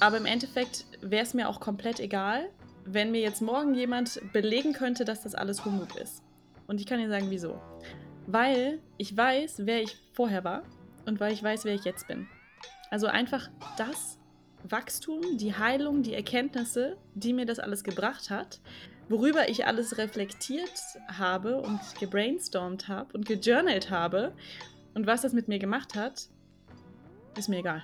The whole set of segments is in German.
Aber im Endeffekt wäre es mir auch komplett egal, wenn mir jetzt morgen jemand belegen könnte, dass das alles Humbug ist. Und ich kann Ihnen sagen, wieso. Weil ich weiß, wer ich vorher war und weil ich weiß, wer ich jetzt bin. Also einfach das Wachstum, die Heilung, die Erkenntnisse, die mir das alles gebracht hat, worüber ich alles reflektiert habe und gebrainstormt habe und gejournalt habe und was das mit mir gemacht hat, ist mir egal.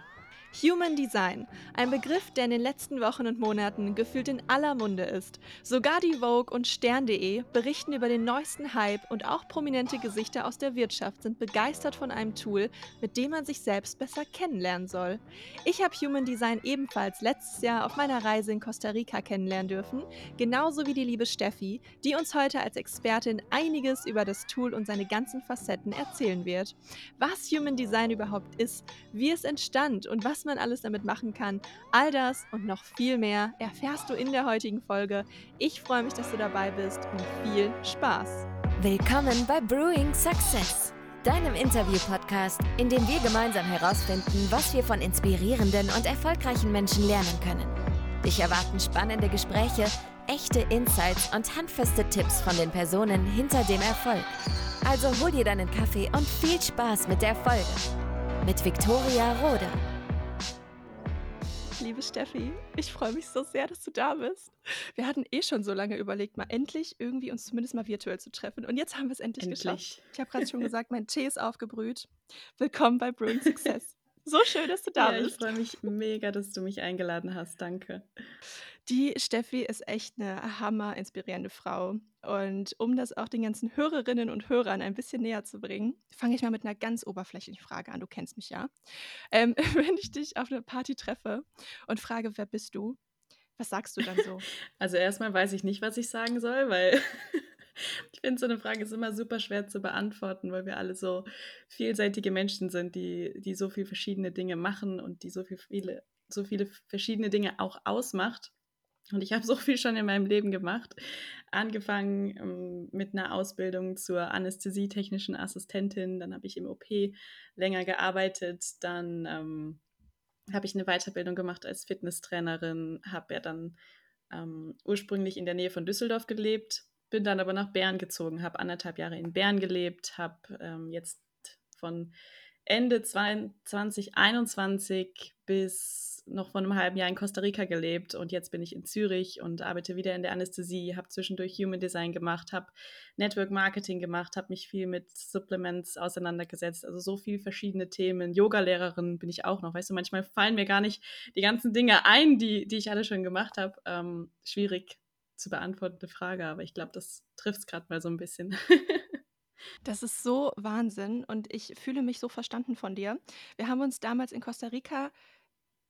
Human Design, ein Begriff, der in den letzten Wochen und Monaten gefühlt in aller Munde ist. Sogar die Vogue und Stern.de berichten über den neuesten Hype und auch prominente Gesichter aus der Wirtschaft sind begeistert von einem Tool, mit dem man sich selbst besser kennenlernen soll. Ich habe Human Design ebenfalls letztes Jahr auf meiner Reise in Costa Rica kennenlernen dürfen, genauso wie die liebe Steffi, die uns heute als Expertin einiges über das Tool und seine ganzen Facetten erzählen wird. Was Human Design überhaupt ist, wie es entstand und was man alles damit machen kann. All das und noch viel mehr erfährst du in der heutigen Folge. Ich freue mich, dass du dabei bist und viel Spaß. Willkommen bei Brewing Success, deinem Interview-Podcast, in dem wir gemeinsam herausfinden, was wir von inspirierenden und erfolgreichen Menschen lernen können. Dich erwarten spannende Gespräche, echte Insights und handfeste Tipps von den Personen hinter dem Erfolg. Also hol dir deinen Kaffee und viel Spaß mit der Folge. Mit Viktoria Rode liebe Steffi. Ich freue mich so sehr, dass du da bist. Wir hatten eh schon so lange überlegt, mal endlich irgendwie uns zumindest mal virtuell zu treffen. Und jetzt haben wir es endlich, endlich. geschafft. Ich habe gerade schon gesagt, mein Tee ist aufgebrüht. Willkommen bei Brewing Success. So schön, dass du da ja, bist. Ich freue mich mega, dass du mich eingeladen hast. Danke. Die Steffi ist echt eine hammer inspirierende Frau. Und um das auch den ganzen Hörerinnen und Hörern ein bisschen näher zu bringen, fange ich mal mit einer ganz oberflächlichen Frage an. Du kennst mich ja. Ähm, wenn ich dich auf einer Party treffe und frage, wer bist du? Was sagst du dann so? Also erstmal weiß ich nicht, was ich sagen soll, weil ich finde, so eine Frage ist immer super schwer zu beantworten, weil wir alle so vielseitige Menschen sind, die, die so viele verschiedene Dinge machen und die so viele, so viele verschiedene Dinge auch ausmacht. Und ich habe so viel schon in meinem Leben gemacht. Angefangen ähm, mit einer Ausbildung zur anästhesietechnischen Assistentin, dann habe ich im OP länger gearbeitet, dann ähm, habe ich eine Weiterbildung gemacht als Fitnesstrainerin, habe ja dann ähm, ursprünglich in der Nähe von Düsseldorf gelebt, bin dann aber nach Bern gezogen, habe anderthalb Jahre in Bern gelebt, habe ähm, jetzt von Ende 2021 bis noch vor einem halben Jahr in Costa Rica gelebt und jetzt bin ich in Zürich und arbeite wieder in der Anästhesie, habe zwischendurch Human Design gemacht, habe Network Marketing gemacht, habe mich viel mit Supplements auseinandergesetzt, also so viele verschiedene Themen. Yoga-Lehrerin bin ich auch noch, weißt du, manchmal fallen mir gar nicht die ganzen Dinge ein, die, die ich alle schon gemacht habe. Ähm, schwierig zu beantwortende Frage, aber ich glaube, das trifft es gerade mal so ein bisschen. Das ist so Wahnsinn und ich fühle mich so verstanden von dir. Wir haben uns damals in Costa Rica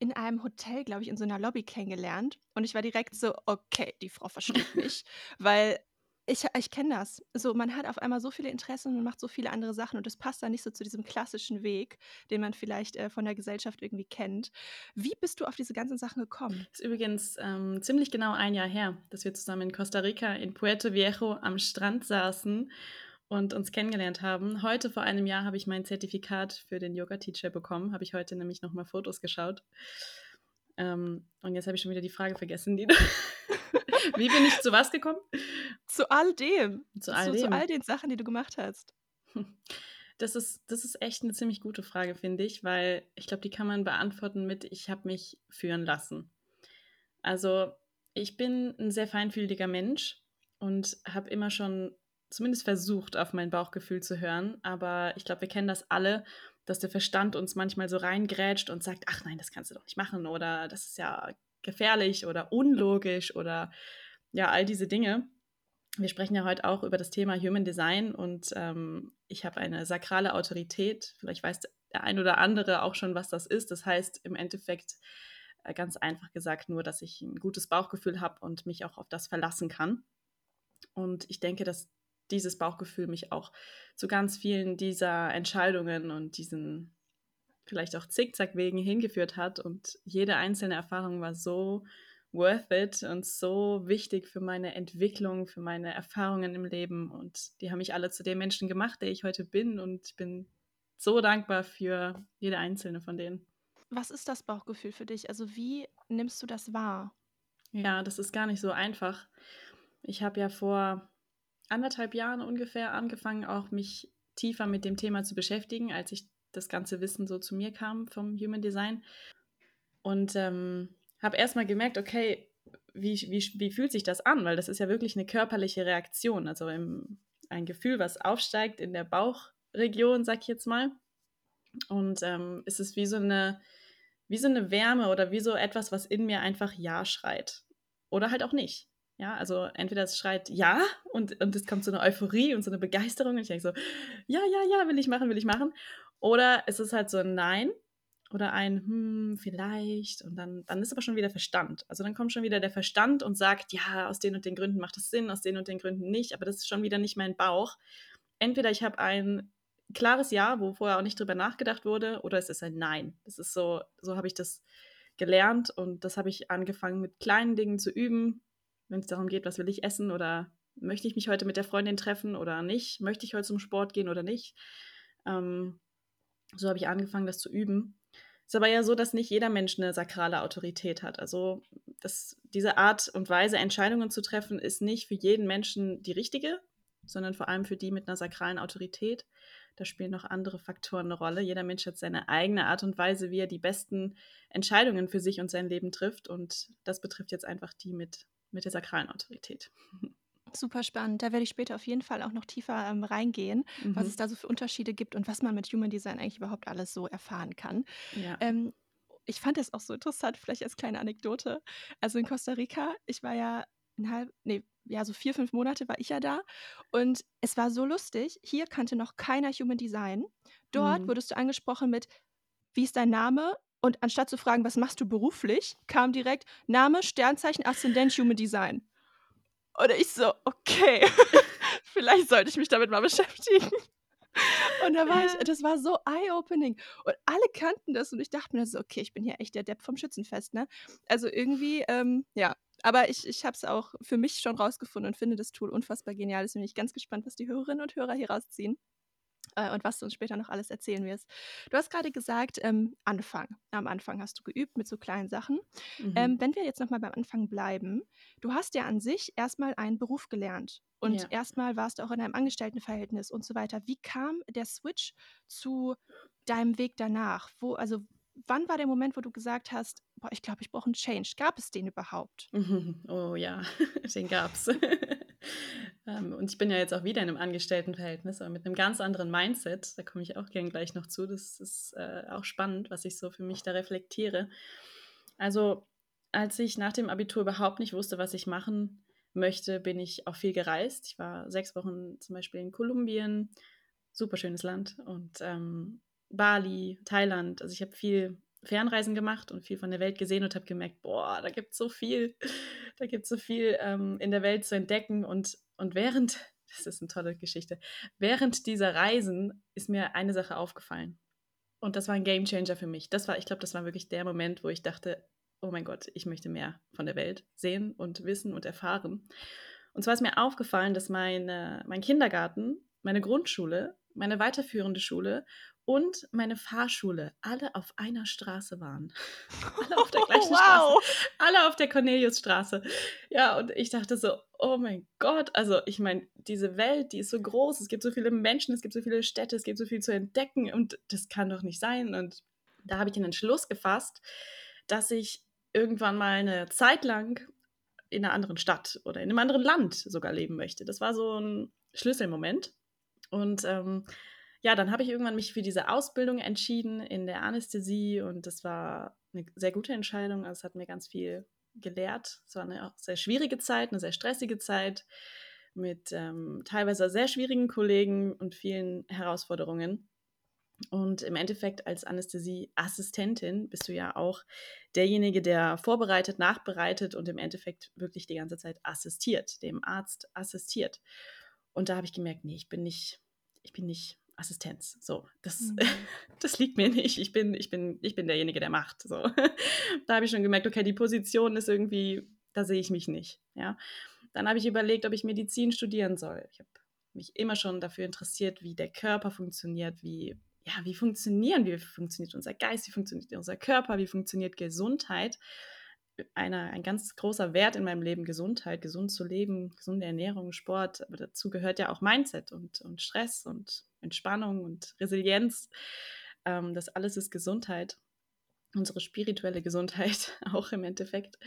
in einem Hotel, glaube ich, in so einer Lobby kennengelernt. Und ich war direkt so, okay, die Frau versteht mich. Weil ich, ich kenne das. So, man hat auf einmal so viele Interessen und macht so viele andere Sachen und das passt dann nicht so zu diesem klassischen Weg, den man vielleicht äh, von der Gesellschaft irgendwie kennt. Wie bist du auf diese ganzen Sachen gekommen? Das ist übrigens ähm, ziemlich genau ein Jahr her, dass wir zusammen in Costa Rica in Puerto Viejo am Strand saßen und uns kennengelernt haben. Heute vor einem Jahr habe ich mein Zertifikat für den Yoga-Teacher bekommen. Habe ich heute nämlich nochmal Fotos geschaut. Ähm, und jetzt habe ich schon wieder die Frage vergessen, die Wie bin ich zu was gekommen? Zu all dem. Zu all, zu, dem. zu all den Sachen, die du gemacht hast. Das ist, das ist echt eine ziemlich gute Frage, finde ich, weil ich glaube, die kann man beantworten mit, ich habe mich führen lassen. Also ich bin ein sehr feinfühliger Mensch und habe immer schon zumindest versucht, auf mein Bauchgefühl zu hören. Aber ich glaube, wir kennen das alle, dass der Verstand uns manchmal so reingrätscht und sagt, ach nein, das kannst du doch nicht machen oder das ist ja gefährlich oder unlogisch oder ja, all diese Dinge. Wir sprechen ja heute auch über das Thema Human Design und ähm, ich habe eine sakrale Autorität. Vielleicht weiß der ein oder andere auch schon, was das ist. Das heißt im Endeffekt äh, ganz einfach gesagt nur, dass ich ein gutes Bauchgefühl habe und mich auch auf das verlassen kann. Und ich denke, dass dieses Bauchgefühl mich auch zu ganz vielen dieser Entscheidungen und diesen vielleicht auch Zickzackwegen hingeführt hat. Und jede einzelne Erfahrung war so worth it und so wichtig für meine Entwicklung, für meine Erfahrungen im Leben. Und die haben mich alle zu dem Menschen gemacht, der ich heute bin. Und ich bin so dankbar für jede einzelne von denen. was ist das Bauchgefühl für dich? Also wie nimmst du das wahr? Ja, das ist gar nicht so einfach. Ich habe ja vor anderthalb Jahren ungefähr angefangen, auch mich tiefer mit dem Thema zu beschäftigen, als ich das ganze Wissen so zu mir kam vom Human Design. Und ähm, habe erstmal gemerkt, okay, wie, wie, wie fühlt sich das an? Weil das ist ja wirklich eine körperliche Reaktion, also im, ein Gefühl, was aufsteigt in der Bauchregion, sag ich jetzt mal. Und ähm, es ist wie so eine, wie so eine Wärme oder wie so etwas, was in mir einfach Ja schreit. Oder halt auch nicht. Ja, also entweder es schreit ja und, und es kommt so eine Euphorie und so eine Begeisterung und ich denke so, ja, ja, ja, will ich machen, will ich machen. Oder es ist halt so ein Nein oder ein hm, vielleicht und dann, dann ist aber schon wieder Verstand. Also dann kommt schon wieder der Verstand und sagt, ja, aus den und den Gründen macht das Sinn, aus den und den Gründen nicht, aber das ist schon wieder nicht mein Bauch. Entweder ich habe ein klares Ja, wo vorher auch nicht drüber nachgedacht wurde, oder es ist ein Nein. Das ist so, so habe ich das gelernt und das habe ich angefangen mit kleinen Dingen zu üben, wenn es darum geht, was will ich essen oder möchte ich mich heute mit der Freundin treffen oder nicht, möchte ich heute zum Sport gehen oder nicht. Ähm, so habe ich angefangen, das zu üben. Ist aber ja so, dass nicht jeder Mensch eine sakrale Autorität hat. Also das, diese Art und Weise, Entscheidungen zu treffen, ist nicht für jeden Menschen die richtige, sondern vor allem für die mit einer sakralen Autorität. Da spielen noch andere Faktoren eine Rolle. Jeder Mensch hat seine eigene Art und Weise, wie er die besten Entscheidungen für sich und sein Leben trifft. Und das betrifft jetzt einfach die mit, mit der sakralen Autorität. Super spannend. Da werde ich später auf jeden Fall auch noch tiefer ähm, reingehen, mhm. was es da so für Unterschiede gibt und was man mit Human Design eigentlich überhaupt alles so erfahren kann. Ja. Ähm, ich fand das auch so interessant, vielleicht als kleine Anekdote. Also in Costa Rica, ich war ja ein halb, nee, ja, so vier, fünf Monate war ich ja da. Und es war so lustig. Hier kannte noch keiner Human Design. Dort mhm. wurdest du angesprochen mit, wie ist dein Name? Und anstatt zu fragen, was machst du beruflich, kam direkt Name, Sternzeichen, Aszendent, Human Design. Und ich so, okay, vielleicht sollte ich mich damit mal beschäftigen. Und da war ich, das war so eye-opening. Und alle kannten das und ich dachte mir so, okay, ich bin hier echt der Depp vom Schützenfest, ne? Also irgendwie, ähm, ja, aber ich, ich habe es auch für mich schon rausgefunden und finde das Tool unfassbar genial. Deswegen bin ich ganz gespannt, was die Hörerinnen und Hörer hier rausziehen äh, und was du uns später noch alles erzählen wirst. Du hast gerade gesagt, ähm, Anfang. Am Anfang hast du geübt mit so kleinen Sachen. Mhm. Ähm, wenn wir jetzt nochmal beim Anfang bleiben, du hast ja an sich erstmal einen Beruf gelernt und ja. erstmal warst du auch in einem Angestelltenverhältnis und so weiter. Wie kam der Switch zu deinem Weg danach? Wo, also wann war der Moment, wo du gesagt hast, boah, ich glaube, ich brauche einen Change? Gab es den überhaupt? Oh ja, den gab es. Ähm, und ich bin ja jetzt auch wieder in einem Angestelltenverhältnis, aber mit einem ganz anderen Mindset. Da komme ich auch gern gleich noch zu. Das ist äh, auch spannend, was ich so für mich da reflektiere. Also, als ich nach dem Abitur überhaupt nicht wusste, was ich machen möchte, bin ich auch viel gereist. Ich war sechs Wochen zum Beispiel in Kolumbien, super schönes Land, und ähm, Bali, Thailand. Also ich habe viel Fernreisen gemacht und viel von der Welt gesehen und habe gemerkt, boah, da gibt es so viel, da gibt es so viel ähm, in der Welt zu entdecken. Und, und während, das ist eine tolle Geschichte, während dieser Reisen ist mir eine Sache aufgefallen. Und das war ein Game Changer für mich. Das war, ich glaube, das war wirklich der Moment, wo ich dachte, oh mein Gott, ich möchte mehr von der Welt sehen und wissen und erfahren. Und zwar ist mir aufgefallen, dass meine, mein Kindergarten, meine Grundschule, meine weiterführende Schule und meine Fahrschule alle auf einer Straße waren. alle auf der gleichen wow. Straße. Alle auf der Corneliusstraße. Ja, und ich dachte so, oh mein Gott, also ich meine, diese Welt, die ist so groß, es gibt so viele Menschen, es gibt so viele Städte, es gibt so viel zu entdecken und das kann doch nicht sein. Und da habe ich den Entschluss gefasst, dass ich irgendwann mal eine Zeit lang in einer anderen Stadt oder in einem anderen Land sogar leben möchte. Das war so ein Schlüsselmoment. Und ähm, ja, dann habe ich irgendwann mich für diese Ausbildung entschieden in der Anästhesie und das war eine sehr gute Entscheidung. Also es hat mir ganz viel gelehrt. Es war eine sehr schwierige Zeit, eine sehr stressige Zeit mit ähm, teilweise sehr schwierigen Kollegen und vielen Herausforderungen. Und im Endeffekt als Anästhesieassistentin bist du ja auch derjenige, der vorbereitet, nachbereitet und im Endeffekt wirklich die ganze Zeit assistiert, dem Arzt assistiert. Und da habe ich gemerkt, nee, ich bin nicht, ich bin nicht Assistenz. So, das, mhm. das liegt mir nicht. Ich bin, ich bin, ich bin derjenige, der macht. So. da habe ich schon gemerkt, okay, die Position ist irgendwie, da sehe ich mich nicht. Ja. Dann habe ich überlegt, ob ich Medizin studieren soll. Ich habe mich immer schon dafür interessiert, wie der Körper funktioniert, wie ja, wie funktionieren wir? Wie funktioniert unser Geist? Wie funktioniert unser Körper? Wie funktioniert Gesundheit? Eine, ein ganz großer Wert in meinem Leben, Gesundheit, gesund zu leben, gesunde Ernährung, Sport. Aber dazu gehört ja auch Mindset und, und Stress und Entspannung und Resilienz. Ähm, das alles ist Gesundheit, unsere spirituelle Gesundheit auch im Endeffekt.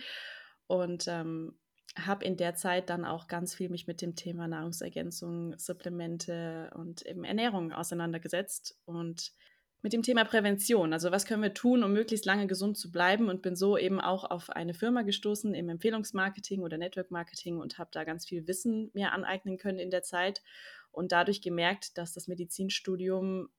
Und ähm, habe in der Zeit dann auch ganz viel mich mit dem Thema Nahrungsergänzung, Supplemente und eben Ernährung auseinandergesetzt und mit dem Thema Prävention. Also was können wir tun, um möglichst lange gesund zu bleiben und bin so eben auch auf eine Firma gestoßen im Empfehlungsmarketing oder Network Marketing und habe da ganz viel Wissen mir aneignen können in der Zeit und dadurch gemerkt, dass das Medizinstudium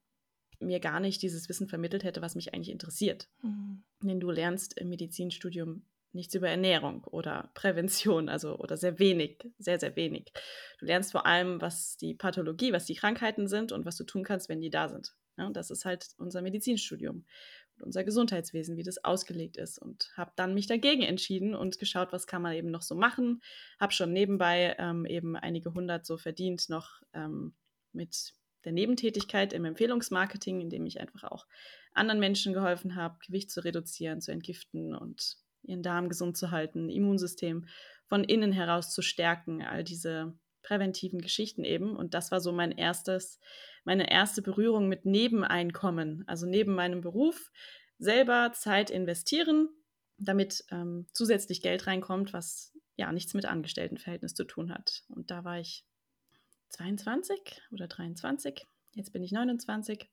mir gar nicht dieses Wissen vermittelt hätte, was mich eigentlich interessiert. Mhm. Denn du lernst im Medizinstudium nichts über Ernährung oder Prävention, also oder sehr wenig, sehr, sehr wenig. Du lernst vor allem, was die Pathologie, was die Krankheiten sind und was du tun kannst, wenn die da sind. Ja, das ist halt unser Medizinstudium und unser Gesundheitswesen, wie das ausgelegt ist. Und habe dann mich dagegen entschieden und geschaut, was kann man eben noch so machen. Habe schon nebenbei ähm, eben einige hundert so verdient noch ähm, mit der Nebentätigkeit im Empfehlungsmarketing, indem ich einfach auch anderen Menschen geholfen habe, Gewicht zu reduzieren, zu entgiften und ihren Darm gesund zu halten, Immunsystem von innen heraus zu stärken, all diese präventiven Geschichten eben. Und das war so mein erstes, meine erste Berührung mit Nebeneinkommen, also neben meinem Beruf selber Zeit investieren, damit ähm, zusätzlich Geld reinkommt, was ja nichts mit Angestelltenverhältnis zu tun hat. Und da war ich 22 oder 23, jetzt bin ich 29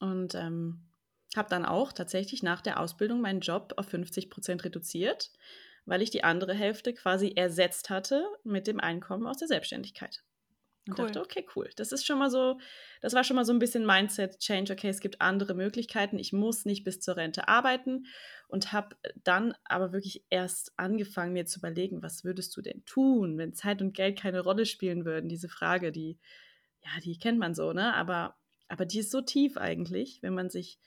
und ähm, habe dann auch tatsächlich nach der Ausbildung meinen Job auf 50 Prozent reduziert, weil ich die andere Hälfte quasi ersetzt hatte mit dem Einkommen aus der Selbstständigkeit. Und cool. dachte, okay, cool. Das ist schon mal so, das war schon mal so ein bisschen Mindset-Change. Okay, es gibt andere Möglichkeiten. Ich muss nicht bis zur Rente arbeiten und habe dann aber wirklich erst angefangen, mir zu überlegen, was würdest du denn tun, wenn Zeit und Geld keine Rolle spielen würden? Diese Frage, die, ja, die kennt man so, ne? Aber, aber die ist so tief eigentlich, wenn man sich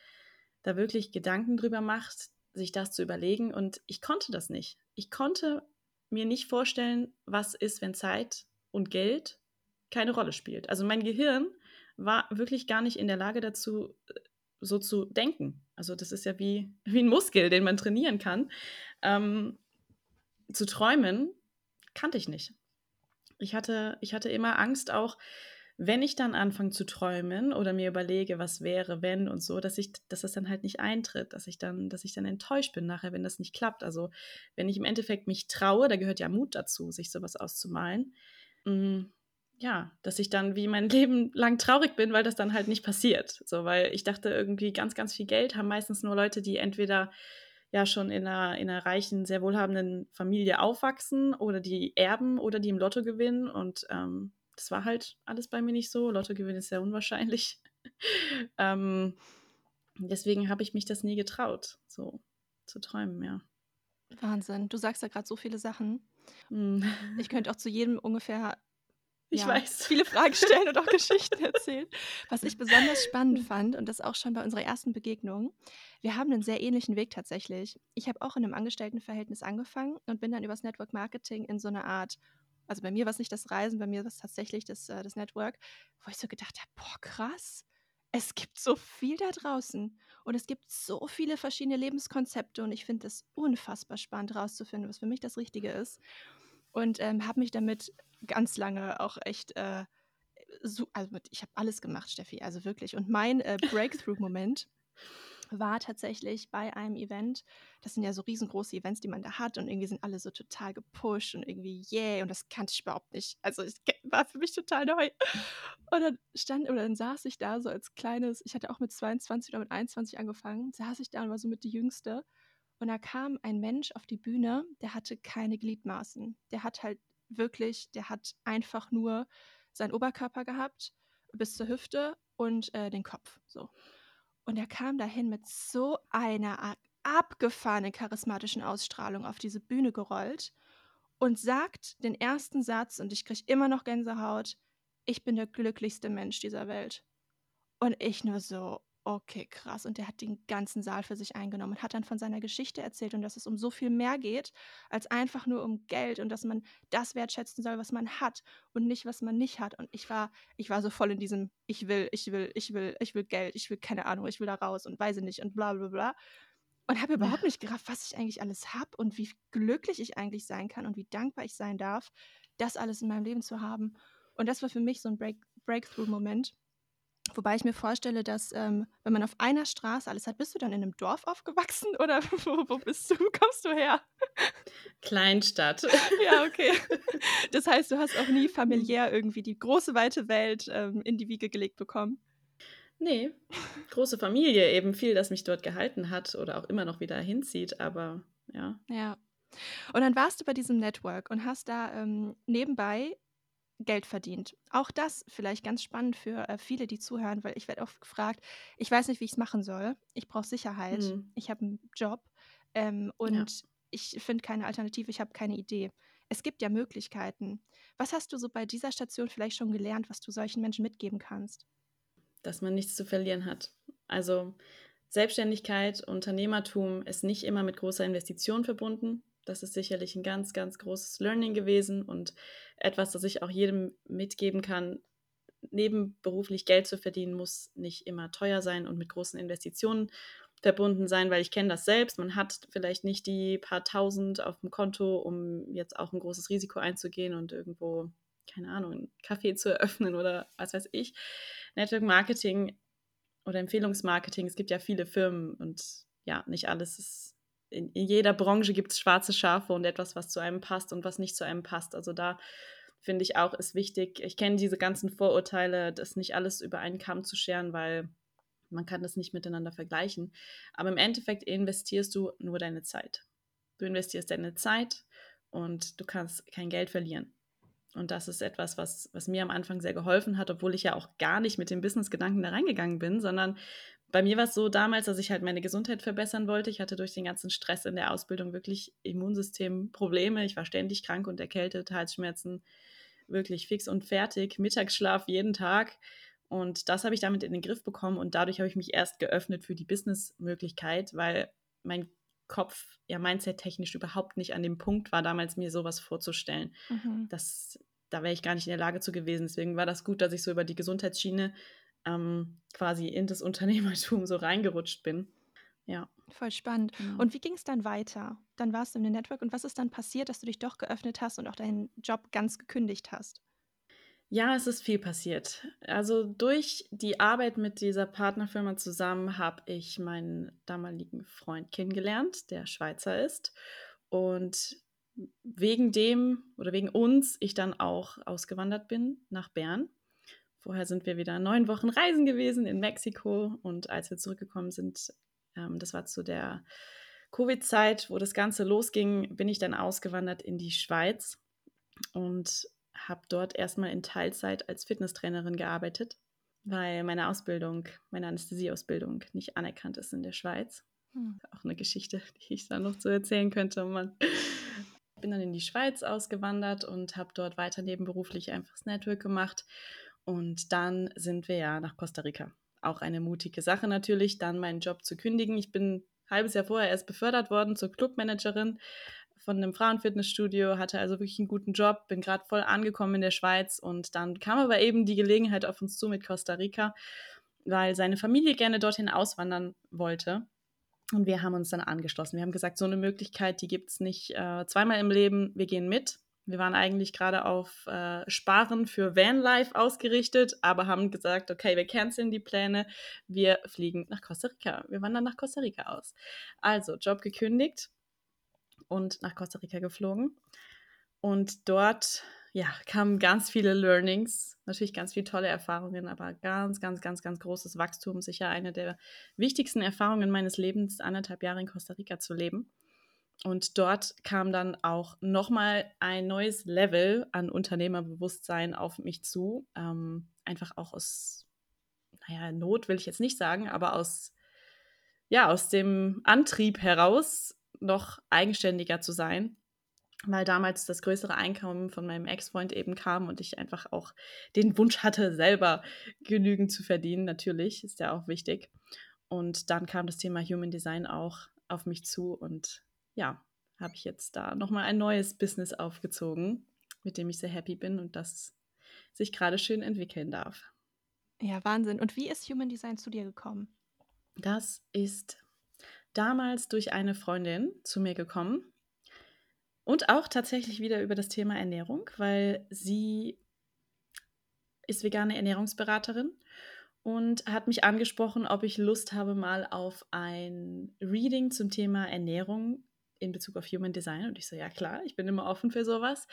da wirklich Gedanken drüber macht, sich das zu überlegen. Und ich konnte das nicht. Ich konnte mir nicht vorstellen, was ist, wenn Zeit und Geld keine Rolle spielt. Also mein Gehirn war wirklich gar nicht in der Lage dazu, so zu denken. Also das ist ja wie, wie ein Muskel, den man trainieren kann. Ähm, zu träumen kannte ich nicht. Ich hatte, ich hatte immer Angst auch, wenn ich dann anfange zu träumen oder mir überlege, was wäre, wenn und so, dass ich, dass das dann halt nicht eintritt, dass ich dann, dass ich dann enttäuscht bin nachher, wenn das nicht klappt. Also wenn ich im Endeffekt mich traue, da gehört ja Mut dazu, sich sowas auszumalen. Mm, ja, dass ich dann wie mein Leben lang traurig bin, weil das dann halt nicht passiert. So, weil ich dachte irgendwie ganz, ganz viel Geld haben meistens nur Leute, die entweder ja schon in einer, in einer reichen, sehr wohlhabenden Familie aufwachsen oder die erben oder die im Lotto gewinnen und ähm, das war halt alles bei mir nicht so. Lottogewinn ist sehr unwahrscheinlich. ähm, deswegen habe ich mich das nie getraut, so zu träumen, ja. Wahnsinn. Du sagst ja gerade so viele Sachen. Mm. Ich könnte auch zu jedem ungefähr ich ja, weiß. viele Fragen stellen und auch Geschichten erzählen. Was ich besonders spannend fand, und das auch schon bei unserer ersten Begegnung, wir haben einen sehr ähnlichen Weg tatsächlich. Ich habe auch in einem Angestelltenverhältnis angefangen und bin dann übers Network Marketing in so eine Art also bei mir war es nicht das Reisen, bei mir war es tatsächlich das, äh, das Network, wo ich so gedacht habe, boah, krass, es gibt so viel da draußen und es gibt so viele verschiedene Lebenskonzepte und ich finde es unfassbar spannend herauszufinden, was für mich das Richtige ist. Und ähm, habe mich damit ganz lange auch echt, äh, so, also ich habe alles gemacht, Steffi, also wirklich. Und mein äh, Breakthrough-Moment war tatsächlich bei einem Event. Das sind ja so riesengroße Events, die man da hat und irgendwie sind alle so total gepusht und irgendwie yeah und das kannte ich überhaupt nicht. Also es war für mich total neu. Und dann stand oder dann saß ich da so als kleines, ich hatte auch mit 22 oder mit 21 angefangen, saß ich da und war so mit die Jüngste und da kam ein Mensch auf die Bühne, der hatte keine Gliedmaßen. Der hat halt wirklich, der hat einfach nur seinen Oberkörper gehabt bis zur Hüfte und äh, den Kopf so. Und er kam dahin mit so einer abgefahrenen charismatischen Ausstrahlung auf diese Bühne gerollt und sagt den ersten Satz, und ich kriege immer noch Gänsehaut, ich bin der glücklichste Mensch dieser Welt. Und ich nur so, okay, krass. Und der hat den ganzen Saal für sich eingenommen und hat dann von seiner Geschichte erzählt und dass es um so viel mehr geht, als einfach nur um Geld und dass man das wertschätzen soll, was man hat und nicht, was man nicht hat. Und ich war, ich war so voll in diesem, ich will, ich will, ich will, ich will Geld, ich will keine Ahnung, ich will da raus und weiß nicht und bla bla bla. Und habe überhaupt nicht gerafft, was ich eigentlich alles habe und wie glücklich ich eigentlich sein kann und wie dankbar ich sein darf, das alles in meinem Leben zu haben. Und das war für mich so ein Break Breakthrough-Moment. Wobei ich mir vorstelle, dass ähm, wenn man auf einer Straße alles hat, bist du dann in einem Dorf aufgewachsen oder wo, wo bist du? Kommst du her? Kleinstadt. ja, okay. Das heißt, du hast auch nie familiär irgendwie die große weite Welt ähm, in die Wiege gelegt bekommen. Nee, große Familie, eben viel, das mich dort gehalten hat oder auch immer noch wieder hinzieht, aber ja. Ja. Und dann warst du bei diesem Network und hast da ähm, nebenbei Geld verdient. Auch das vielleicht ganz spannend für äh, viele, die zuhören, weil ich werde oft gefragt, ich weiß nicht, wie ich es machen soll. Ich brauche Sicherheit. Mhm. Ich habe einen Job ähm, und ja. ich finde keine Alternative, ich habe keine Idee. Es gibt ja Möglichkeiten. Was hast du so bei dieser Station vielleicht schon gelernt, was du solchen Menschen mitgeben kannst? Dass man nichts zu verlieren hat. Also Selbstständigkeit, Unternehmertum ist nicht immer mit großer Investition verbunden. Das ist sicherlich ein ganz, ganz großes Learning gewesen und etwas, das ich auch jedem mitgeben kann. Nebenberuflich Geld zu verdienen muss nicht immer teuer sein und mit großen Investitionen verbunden sein, weil ich kenne das selbst. Man hat vielleicht nicht die paar tausend auf dem Konto, um jetzt auch ein großes Risiko einzugehen und irgendwo, keine Ahnung, einen Café zu eröffnen oder was weiß ich. Network Marketing oder Empfehlungsmarketing, es gibt ja viele Firmen und ja, nicht alles ist in, in jeder Branche gibt es schwarze Schafe und etwas, was zu einem passt und was nicht zu einem passt. Also da finde ich auch, ist wichtig. Ich kenne diese ganzen Vorurteile, das nicht alles über einen Kamm zu scheren, weil man kann das nicht miteinander vergleichen. Aber im Endeffekt investierst du nur deine Zeit. Du investierst deine Zeit und du kannst kein Geld verlieren. Und das ist etwas, was, was mir am Anfang sehr geholfen hat, obwohl ich ja auch gar nicht mit dem Business-Gedanken da reingegangen bin, sondern bei mir war es so damals, dass ich halt meine Gesundheit verbessern wollte. Ich hatte durch den ganzen Stress in der Ausbildung wirklich Immunsystemprobleme. Ich war ständig krank und erkältet, Halsschmerzen, wirklich fix und fertig, Mittagsschlaf jeden Tag. Und das habe ich damit in den Griff bekommen und dadurch habe ich mich erst geöffnet für die Business-Möglichkeit, weil mein Kopf ja mindset-technisch überhaupt nicht an dem Punkt war, damals mir sowas vorzustellen. Mhm. Das, da wäre ich gar nicht in der Lage zu gewesen. Deswegen war das gut, dass ich so über die Gesundheitsschiene ähm, quasi in das Unternehmertum so reingerutscht bin. Ja. Voll spannend. Genau. Und wie ging es dann weiter? Dann warst du in dem Network und was ist dann passiert, dass du dich doch geöffnet hast und auch deinen Job ganz gekündigt hast? Ja, es ist viel passiert. Also durch die Arbeit mit dieser Partnerfirma zusammen habe ich meinen damaligen Freund kennengelernt, der Schweizer ist. Und wegen dem oder wegen uns ich dann auch ausgewandert bin nach Bern. Vorher sind wir wieder neun Wochen reisen gewesen in Mexiko und als wir zurückgekommen sind, ähm, das war zu der Covid-Zeit, wo das Ganze losging, bin ich dann ausgewandert in die Schweiz und habe dort erstmal in Teilzeit als Fitnesstrainerin gearbeitet, weil meine Ausbildung, meine Anästhesieausbildung nicht anerkannt ist in der Schweiz. Hm. Auch eine Geschichte, die ich da noch zu erzählen könnte. Mann. Bin dann in die Schweiz ausgewandert und habe dort weiter nebenberuflich einfach das Network gemacht und dann sind wir ja nach Costa Rica. Auch eine mutige Sache natürlich, dann meinen Job zu kündigen. Ich bin ein halbes Jahr vorher erst befördert worden zur Clubmanagerin von einem Frauenfitnessstudio, hatte also wirklich einen guten Job, bin gerade voll angekommen in der Schweiz und dann kam aber eben die Gelegenheit auf uns zu mit Costa Rica, weil seine Familie gerne dorthin auswandern wollte. Und wir haben uns dann angeschlossen. Wir haben gesagt, so eine Möglichkeit, die gibt es nicht äh, zweimal im Leben. Wir gehen mit. Wir waren eigentlich gerade auf äh, Sparen für Vanlife ausgerichtet, aber haben gesagt, okay, wir canceln die Pläne, wir fliegen nach Costa Rica. Wir wandern nach Costa Rica aus. Also Job gekündigt und nach Costa Rica geflogen. Und dort ja, kamen ganz viele Learnings, natürlich ganz viele tolle Erfahrungen, aber ganz, ganz, ganz, ganz großes Wachstum. Sicher eine der wichtigsten Erfahrungen meines Lebens, anderthalb Jahre in Costa Rica zu leben. Und dort kam dann auch nochmal ein neues Level an Unternehmerbewusstsein auf mich zu. Ähm, einfach auch aus, naja, Not will ich jetzt nicht sagen, aber aus, ja, aus dem Antrieb heraus, noch eigenständiger zu sein weil damals das größere Einkommen von meinem Ex-Freund eben kam und ich einfach auch den Wunsch hatte, selber genügend zu verdienen. Natürlich ist ja auch wichtig. Und dann kam das Thema Human Design auch auf mich zu und ja, habe ich jetzt da nochmal ein neues Business aufgezogen, mit dem ich sehr happy bin und das sich gerade schön entwickeln darf. Ja, Wahnsinn. Und wie ist Human Design zu dir gekommen? Das ist damals durch eine Freundin zu mir gekommen und auch tatsächlich wieder über das Thema Ernährung, weil sie ist vegane Ernährungsberaterin und hat mich angesprochen, ob ich Lust habe, mal auf ein Reading zum Thema Ernährung in Bezug auf Human Design. Und ich so, ja klar, ich bin immer offen für sowas.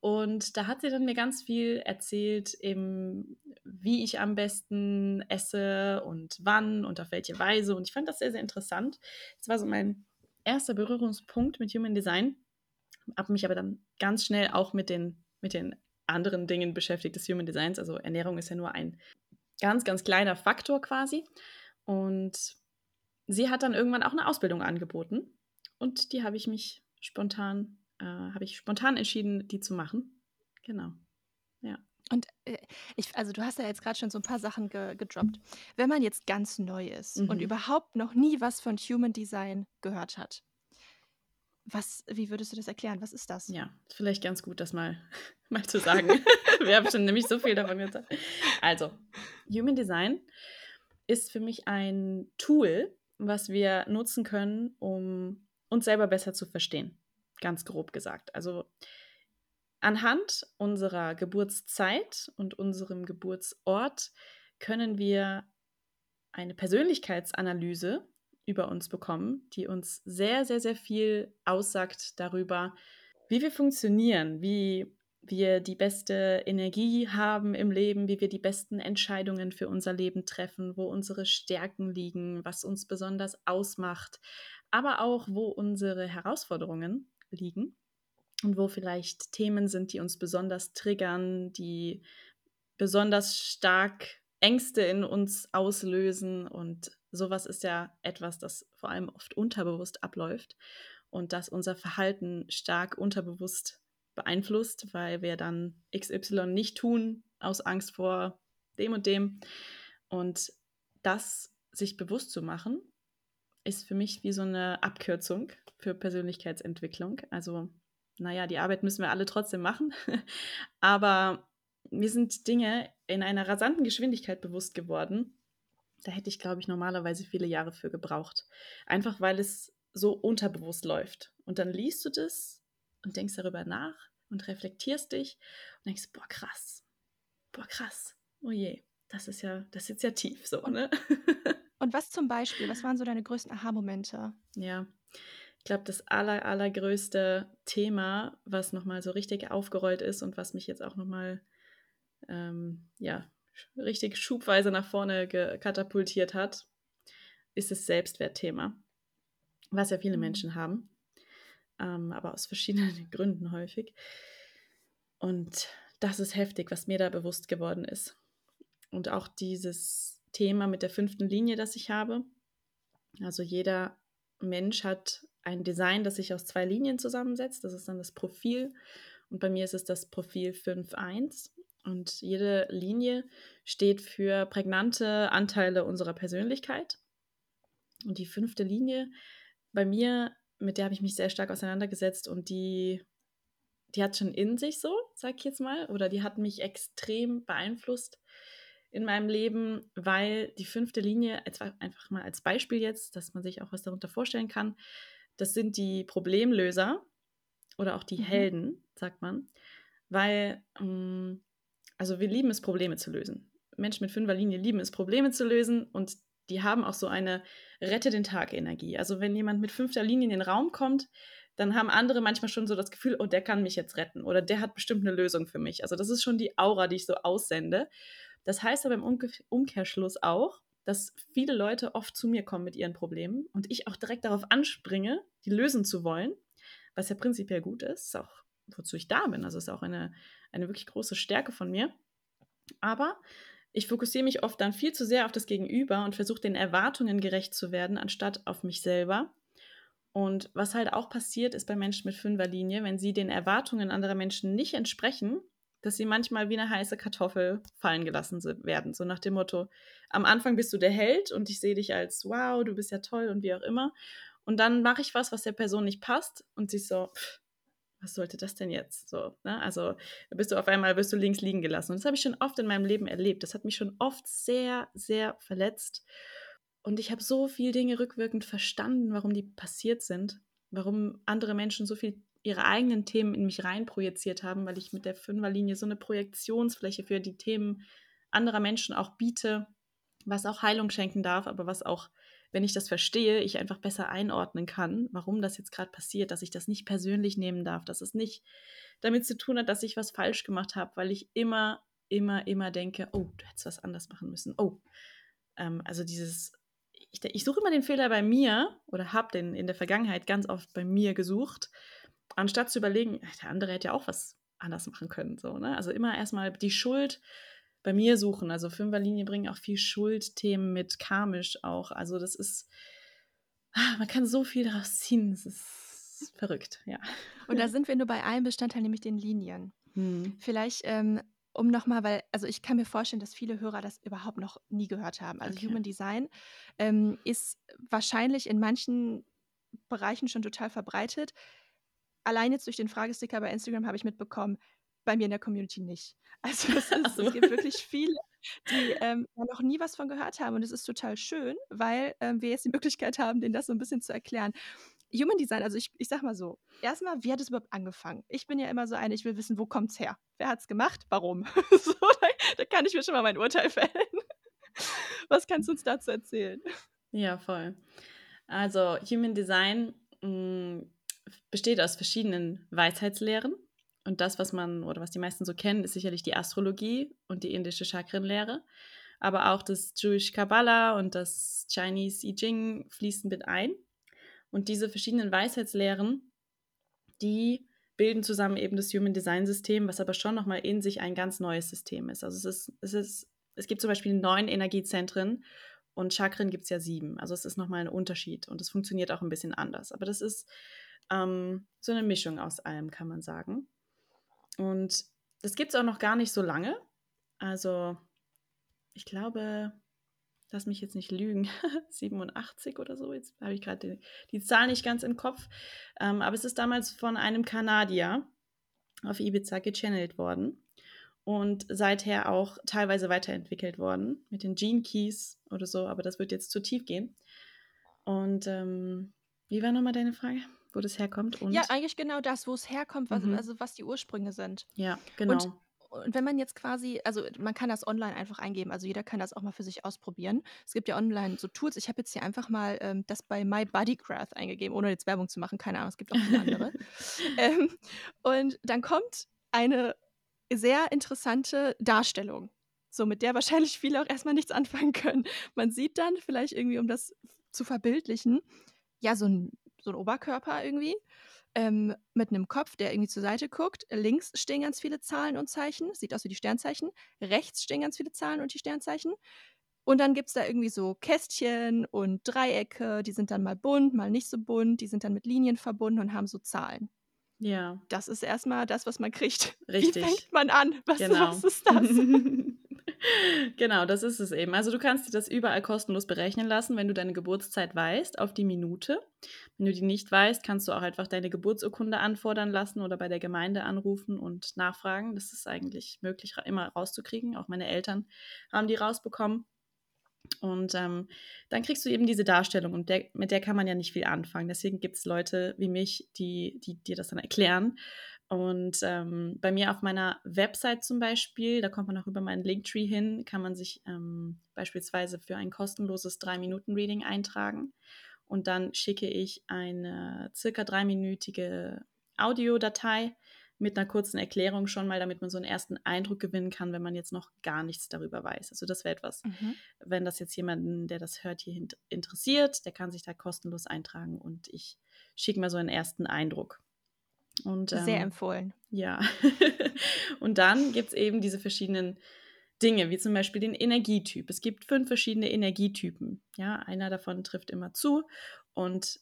Und da hat sie dann mir ganz viel erzählt, eben, wie ich am besten esse und wann und auf welche Weise. Und ich fand das sehr, sehr interessant. Das war so mein erster Berührungspunkt mit Human Design. Habe mich aber dann ganz schnell auch mit den, mit den anderen Dingen beschäftigt des Human Designs. Also Ernährung ist ja nur ein ganz, ganz kleiner Faktor quasi. Und sie hat dann irgendwann auch eine Ausbildung angeboten. Und die habe ich mich spontan, äh, habe ich spontan entschieden, die zu machen. Genau. Ja. Und äh, ich, also du hast ja jetzt gerade schon so ein paar Sachen ge gedroppt. Wenn man jetzt ganz neu ist mhm. und überhaupt noch nie was von Human Design gehört hat, was, wie würdest du das erklären? Was ist das? Ja, vielleicht ganz gut, das mal, mal zu sagen. Wir haben schon nämlich so viel davon gesagt. Also, Human Design ist für mich ein Tool, was wir nutzen können, um uns selber besser zu verstehen. Ganz grob gesagt. Also anhand unserer Geburtszeit und unserem Geburtsort können wir eine Persönlichkeitsanalyse über uns bekommen, die uns sehr, sehr, sehr viel aussagt darüber, wie wir funktionieren, wie wir die beste Energie haben im Leben, wie wir die besten Entscheidungen für unser Leben treffen, wo unsere Stärken liegen, was uns besonders ausmacht, aber auch wo unsere Herausforderungen liegen und wo vielleicht Themen sind, die uns besonders triggern, die besonders stark Ängste in uns auslösen und sowas ist ja etwas, das vor allem oft unterbewusst abläuft und das unser Verhalten stark unterbewusst beeinflusst, weil wir dann XY nicht tun aus Angst vor dem und dem. Und das sich bewusst zu machen, ist für mich wie so eine Abkürzung für Persönlichkeitsentwicklung. Also, naja, die Arbeit müssen wir alle trotzdem machen, aber mir sind Dinge in einer rasanten Geschwindigkeit bewusst geworden, da hätte ich, glaube ich, normalerweise viele Jahre für gebraucht. Einfach weil es so unterbewusst läuft. Und dann liest du das und denkst darüber nach und reflektierst dich und denkst, boah, krass. Boah, krass. Oh je, das ist ja, das ist ja tief so, ne? Und was zum Beispiel? Was waren so deine größten Aha-Momente? Ja, ich glaube, das aller, allergrößte Thema, was nochmal so richtig aufgerollt ist und was mich jetzt auch nochmal, ähm, ja, richtig schubweise nach vorne katapultiert hat, ist das Selbstwertthema, was ja viele mhm. Menschen haben, ähm, aber aus verschiedenen Gründen häufig. Und das ist heftig, was mir da bewusst geworden ist. Und auch dieses Thema mit der fünften Linie, das ich habe. Also jeder Mensch hat ein Design, das sich aus zwei Linien zusammensetzt. Das ist dann das Profil. Und bei mir ist es das Profil 5.1. Und jede Linie steht für prägnante Anteile unserer Persönlichkeit. Und die fünfte Linie bei mir, mit der habe ich mich sehr stark auseinandergesetzt und die, die hat schon in sich so, sag ich jetzt mal, oder die hat mich extrem beeinflusst in meinem Leben, weil die fünfte Linie, einfach mal als Beispiel jetzt, dass man sich auch was darunter vorstellen kann, das sind die Problemlöser oder auch die mhm. Helden, sagt man, weil ähm, also wir lieben es, Probleme zu lösen. Menschen mit Fünferlinie lieben es, Probleme zu lösen und die haben auch so eine Rette den Tag Energie. Also wenn jemand mit fünfter Linie in den Raum kommt, dann haben andere manchmal schon so das Gefühl, oh, der kann mich jetzt retten oder der hat bestimmt eine Lösung für mich. Also das ist schon die Aura, die ich so aussende. Das heißt aber im Umkehrschluss auch, dass viele Leute oft zu mir kommen mit ihren Problemen und ich auch direkt darauf anspringe, die lösen zu wollen, was ja prinzipiell gut ist, ist auch wozu ich da bin. Also ist auch eine eine wirklich große Stärke von mir. Aber ich fokussiere mich oft dann viel zu sehr auf das Gegenüber und versuche den Erwartungen gerecht zu werden, anstatt auf mich selber. Und was halt auch passiert ist bei Menschen mit Fünferlinie, wenn sie den Erwartungen anderer Menschen nicht entsprechen, dass sie manchmal wie eine heiße Kartoffel fallen gelassen werden. So nach dem Motto, am Anfang bist du der Held und ich sehe dich als, wow, du bist ja toll und wie auch immer. Und dann mache ich was, was der Person nicht passt und sie so, pff, was sollte das denn jetzt? So, ne? Also bist du auf einmal, wirst du links liegen gelassen. Und das habe ich schon oft in meinem Leben erlebt. Das hat mich schon oft sehr, sehr verletzt. Und ich habe so viele Dinge rückwirkend verstanden, warum die passiert sind, warum andere Menschen so viel ihre eigenen Themen in mich reinprojiziert haben, weil ich mit der Fünferlinie so eine Projektionsfläche für die Themen anderer Menschen auch biete, was auch Heilung schenken darf, aber was auch wenn ich das verstehe, ich einfach besser einordnen kann, warum das jetzt gerade passiert, dass ich das nicht persönlich nehmen darf, dass es nicht damit zu tun hat, dass ich was falsch gemacht habe, weil ich immer, immer, immer denke, oh, du hättest was anders machen müssen. Oh, ähm, also dieses, ich, ich suche immer den Fehler bei mir oder habe den in der Vergangenheit ganz oft bei mir gesucht, anstatt zu überlegen, der andere hätte ja auch was anders machen können. So, ne? Also immer erstmal die Schuld bei mir suchen. Also Fünferlinie bringen auch viel Schuldthemen mit, karmisch auch. Also das ist, ah, man kann so viel daraus ziehen. Das ist verrückt, ja. Und da sind wir nur bei einem Bestandteil, nämlich den Linien. Hm. Vielleicht, ähm, um nochmal, weil, also ich kann mir vorstellen, dass viele Hörer das überhaupt noch nie gehört haben. Also okay. Human Design ähm, ist wahrscheinlich in manchen Bereichen schon total verbreitet. Allein jetzt durch den Fragesticker bei Instagram habe ich mitbekommen, bei mir in der Community nicht. Also es, ist, so. es gibt wirklich viele, die ähm, noch nie was von gehört haben. Und es ist total schön, weil ähm, wir jetzt die Möglichkeit haben, denen das so ein bisschen zu erklären. Human Design, also ich, ich sag mal so, erstmal, wie hat es überhaupt angefangen? Ich bin ja immer so eine, ich will wissen, wo kommt es her? Wer hat es gemacht? Warum? so, da, da, kann ich mir schon mal mein Urteil fällen. Was kannst du uns dazu erzählen? Ja, voll. Also Human Design mh, mm, besteht aus verschiedenen Weisheitslehren. Und das, was man oder was die meisten so kennen, ist sicherlich die Astrologie und die indische Chakrenlehre. Aber auch das Jewish Kabbalah und das Chinese I Ching fließen mit ein. Und diese verschiedenen Weisheitslehren, die bilden zusammen eben das Human Design System, was aber schon nochmal in sich ein ganz neues System ist. Also es ist, es ist, es gibt zum Beispiel neun Energiezentren und Chakren gibt es ja sieben. Also es ist nochmal ein Unterschied und es funktioniert auch ein bisschen anders. Aber das ist ähm, so eine Mischung aus allem, kann man sagen. Und das gibt es auch noch gar nicht so lange. Also, ich glaube, lass mich jetzt nicht lügen, 87 oder so. Jetzt habe ich gerade die, die, Zahl nicht ganz im Kopf. Ähm, aber es ist damals von einem Kanadier auf Ibiza gechannelt worden und seither auch teilweise weiterentwickelt worden mit den Gene Keys oder so. Aber das wird jetzt zu tief gehen. Und ähm, wie war nochmal deine Frage? Wo das herkommt. Und ja, eigentlich genau das, wo es herkommt, was, mhm. also was die Ursprünge sind. Ja, genau. Und, und wenn man jetzt quasi, also man kann das online einfach eingeben, also jeder kann das auch mal für sich ausprobieren. Es gibt ja online so Tools. Ich habe jetzt hier einfach mal ähm, das bei My Bodycraft eingegeben, ohne jetzt Werbung zu machen, keine Ahnung, es gibt auch viele andere. ähm, und dann kommt eine sehr interessante Darstellung, so mit der wahrscheinlich viele auch erstmal nichts anfangen können. Man sieht dann vielleicht irgendwie, um das zu verbildlichen, ja, so ein so ein Oberkörper irgendwie, ähm, mit einem Kopf, der irgendwie zur Seite guckt. Links stehen ganz viele Zahlen und Zeichen, sieht aus wie die Sternzeichen. Rechts stehen ganz viele Zahlen und die Sternzeichen. Und dann gibt es da irgendwie so Kästchen und Dreiecke, die sind dann mal bunt, mal nicht so bunt, die sind dann mit Linien verbunden und haben so Zahlen. Ja. Das ist erstmal das, was man kriegt. Richtig. Wie fängt man an? Was, genau. was ist das? genau, das ist es eben. Also du kannst dir das überall kostenlos berechnen lassen, wenn du deine Geburtszeit weißt, auf die Minute. Wenn du die nicht weißt, kannst du auch einfach deine Geburtsurkunde anfordern lassen oder bei der Gemeinde anrufen und nachfragen. Das ist eigentlich möglich, immer rauszukriegen. Auch meine Eltern haben die rausbekommen. Und ähm, dann kriegst du eben diese Darstellung und der, mit der kann man ja nicht viel anfangen. Deswegen gibt es Leute wie mich, die, die dir das dann erklären. Und ähm, bei mir auf meiner Website zum Beispiel, da kommt man auch über meinen Linktree hin, kann man sich ähm, beispielsweise für ein kostenloses 3-Minuten-Reading eintragen. Und dann schicke ich eine circa dreiminütige Audiodatei mit einer kurzen Erklärung schon mal, damit man so einen ersten Eindruck gewinnen kann, wenn man jetzt noch gar nichts darüber weiß. Also das wäre etwas, mhm. wenn das jetzt jemanden, der das hört, hier interessiert, der kann sich da kostenlos eintragen und ich schicke mal so einen ersten Eindruck. Und, ähm, Sehr empfohlen. Ja. und dann gibt es eben diese verschiedenen Dinge, wie zum Beispiel den Energietyp. Es gibt fünf verschiedene Energietypen. Ja, einer davon trifft immer zu. Und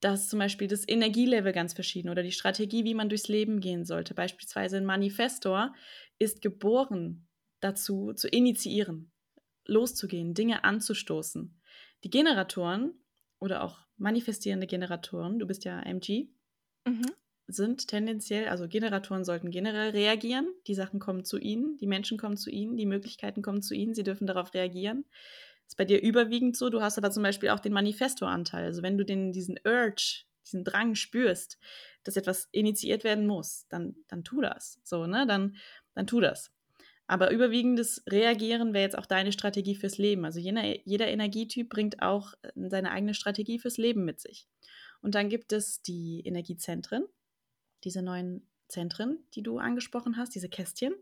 dass zum Beispiel das Energielevel ganz verschieden oder die Strategie, wie man durchs Leben gehen sollte. Beispielsweise ein Manifestor ist geboren dazu, zu initiieren, loszugehen, Dinge anzustoßen. Die Generatoren oder auch manifestierende Generatoren, du bist ja MG, mhm. Sind tendenziell, also Generatoren sollten generell reagieren. Die Sachen kommen zu ihnen, die Menschen kommen zu ihnen, die Möglichkeiten kommen zu ihnen, sie dürfen darauf reagieren ist bei dir überwiegend so. Du hast aber zum Beispiel auch den Manifesto-Anteil. Also wenn du den, diesen Urge, diesen Drang spürst, dass etwas initiiert werden muss, dann, dann tu das. So, ne? Dann, dann tu das. Aber überwiegendes Reagieren wäre jetzt auch deine Strategie fürs Leben. Also jeder, jeder Energietyp bringt auch äh, seine eigene Strategie fürs Leben mit sich. Und dann gibt es die Energiezentren, diese neuen Zentren, die du angesprochen hast, diese Kästchen.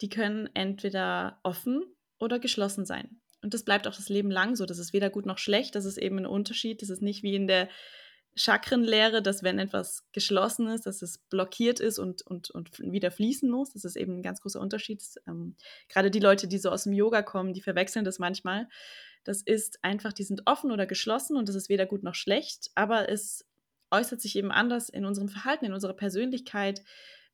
Die können entweder offen oder geschlossen sein. Und das bleibt auch das Leben lang so. Das ist weder gut noch schlecht. Das ist eben ein Unterschied. Das ist nicht wie in der Chakrenlehre, dass wenn etwas geschlossen ist, dass es blockiert ist und, und, und wieder fließen muss. Das ist eben ein ganz großer Unterschied. Ähm, gerade die Leute, die so aus dem Yoga kommen, die verwechseln das manchmal. Das ist einfach, die sind offen oder geschlossen und das ist weder gut noch schlecht, aber es äußert sich eben anders in unserem Verhalten, in unserer Persönlichkeit.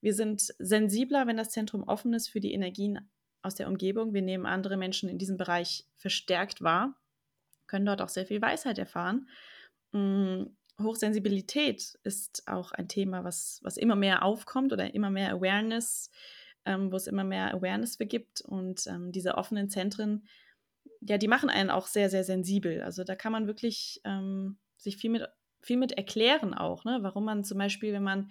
Wir sind sensibler, wenn das Zentrum offen ist für die Energien aus der Umgebung. Wir nehmen andere Menschen in diesem Bereich verstärkt wahr, können dort auch sehr viel Weisheit erfahren. Mhm. Hochsensibilität ist auch ein Thema, was, was immer mehr aufkommt oder immer mehr Awareness, ähm, wo es immer mehr Awareness für gibt. Und ähm, diese offenen Zentren, ja, die machen einen auch sehr, sehr sensibel. Also da kann man wirklich ähm, sich viel mit, viel mit erklären auch, ne? warum man zum Beispiel, wenn man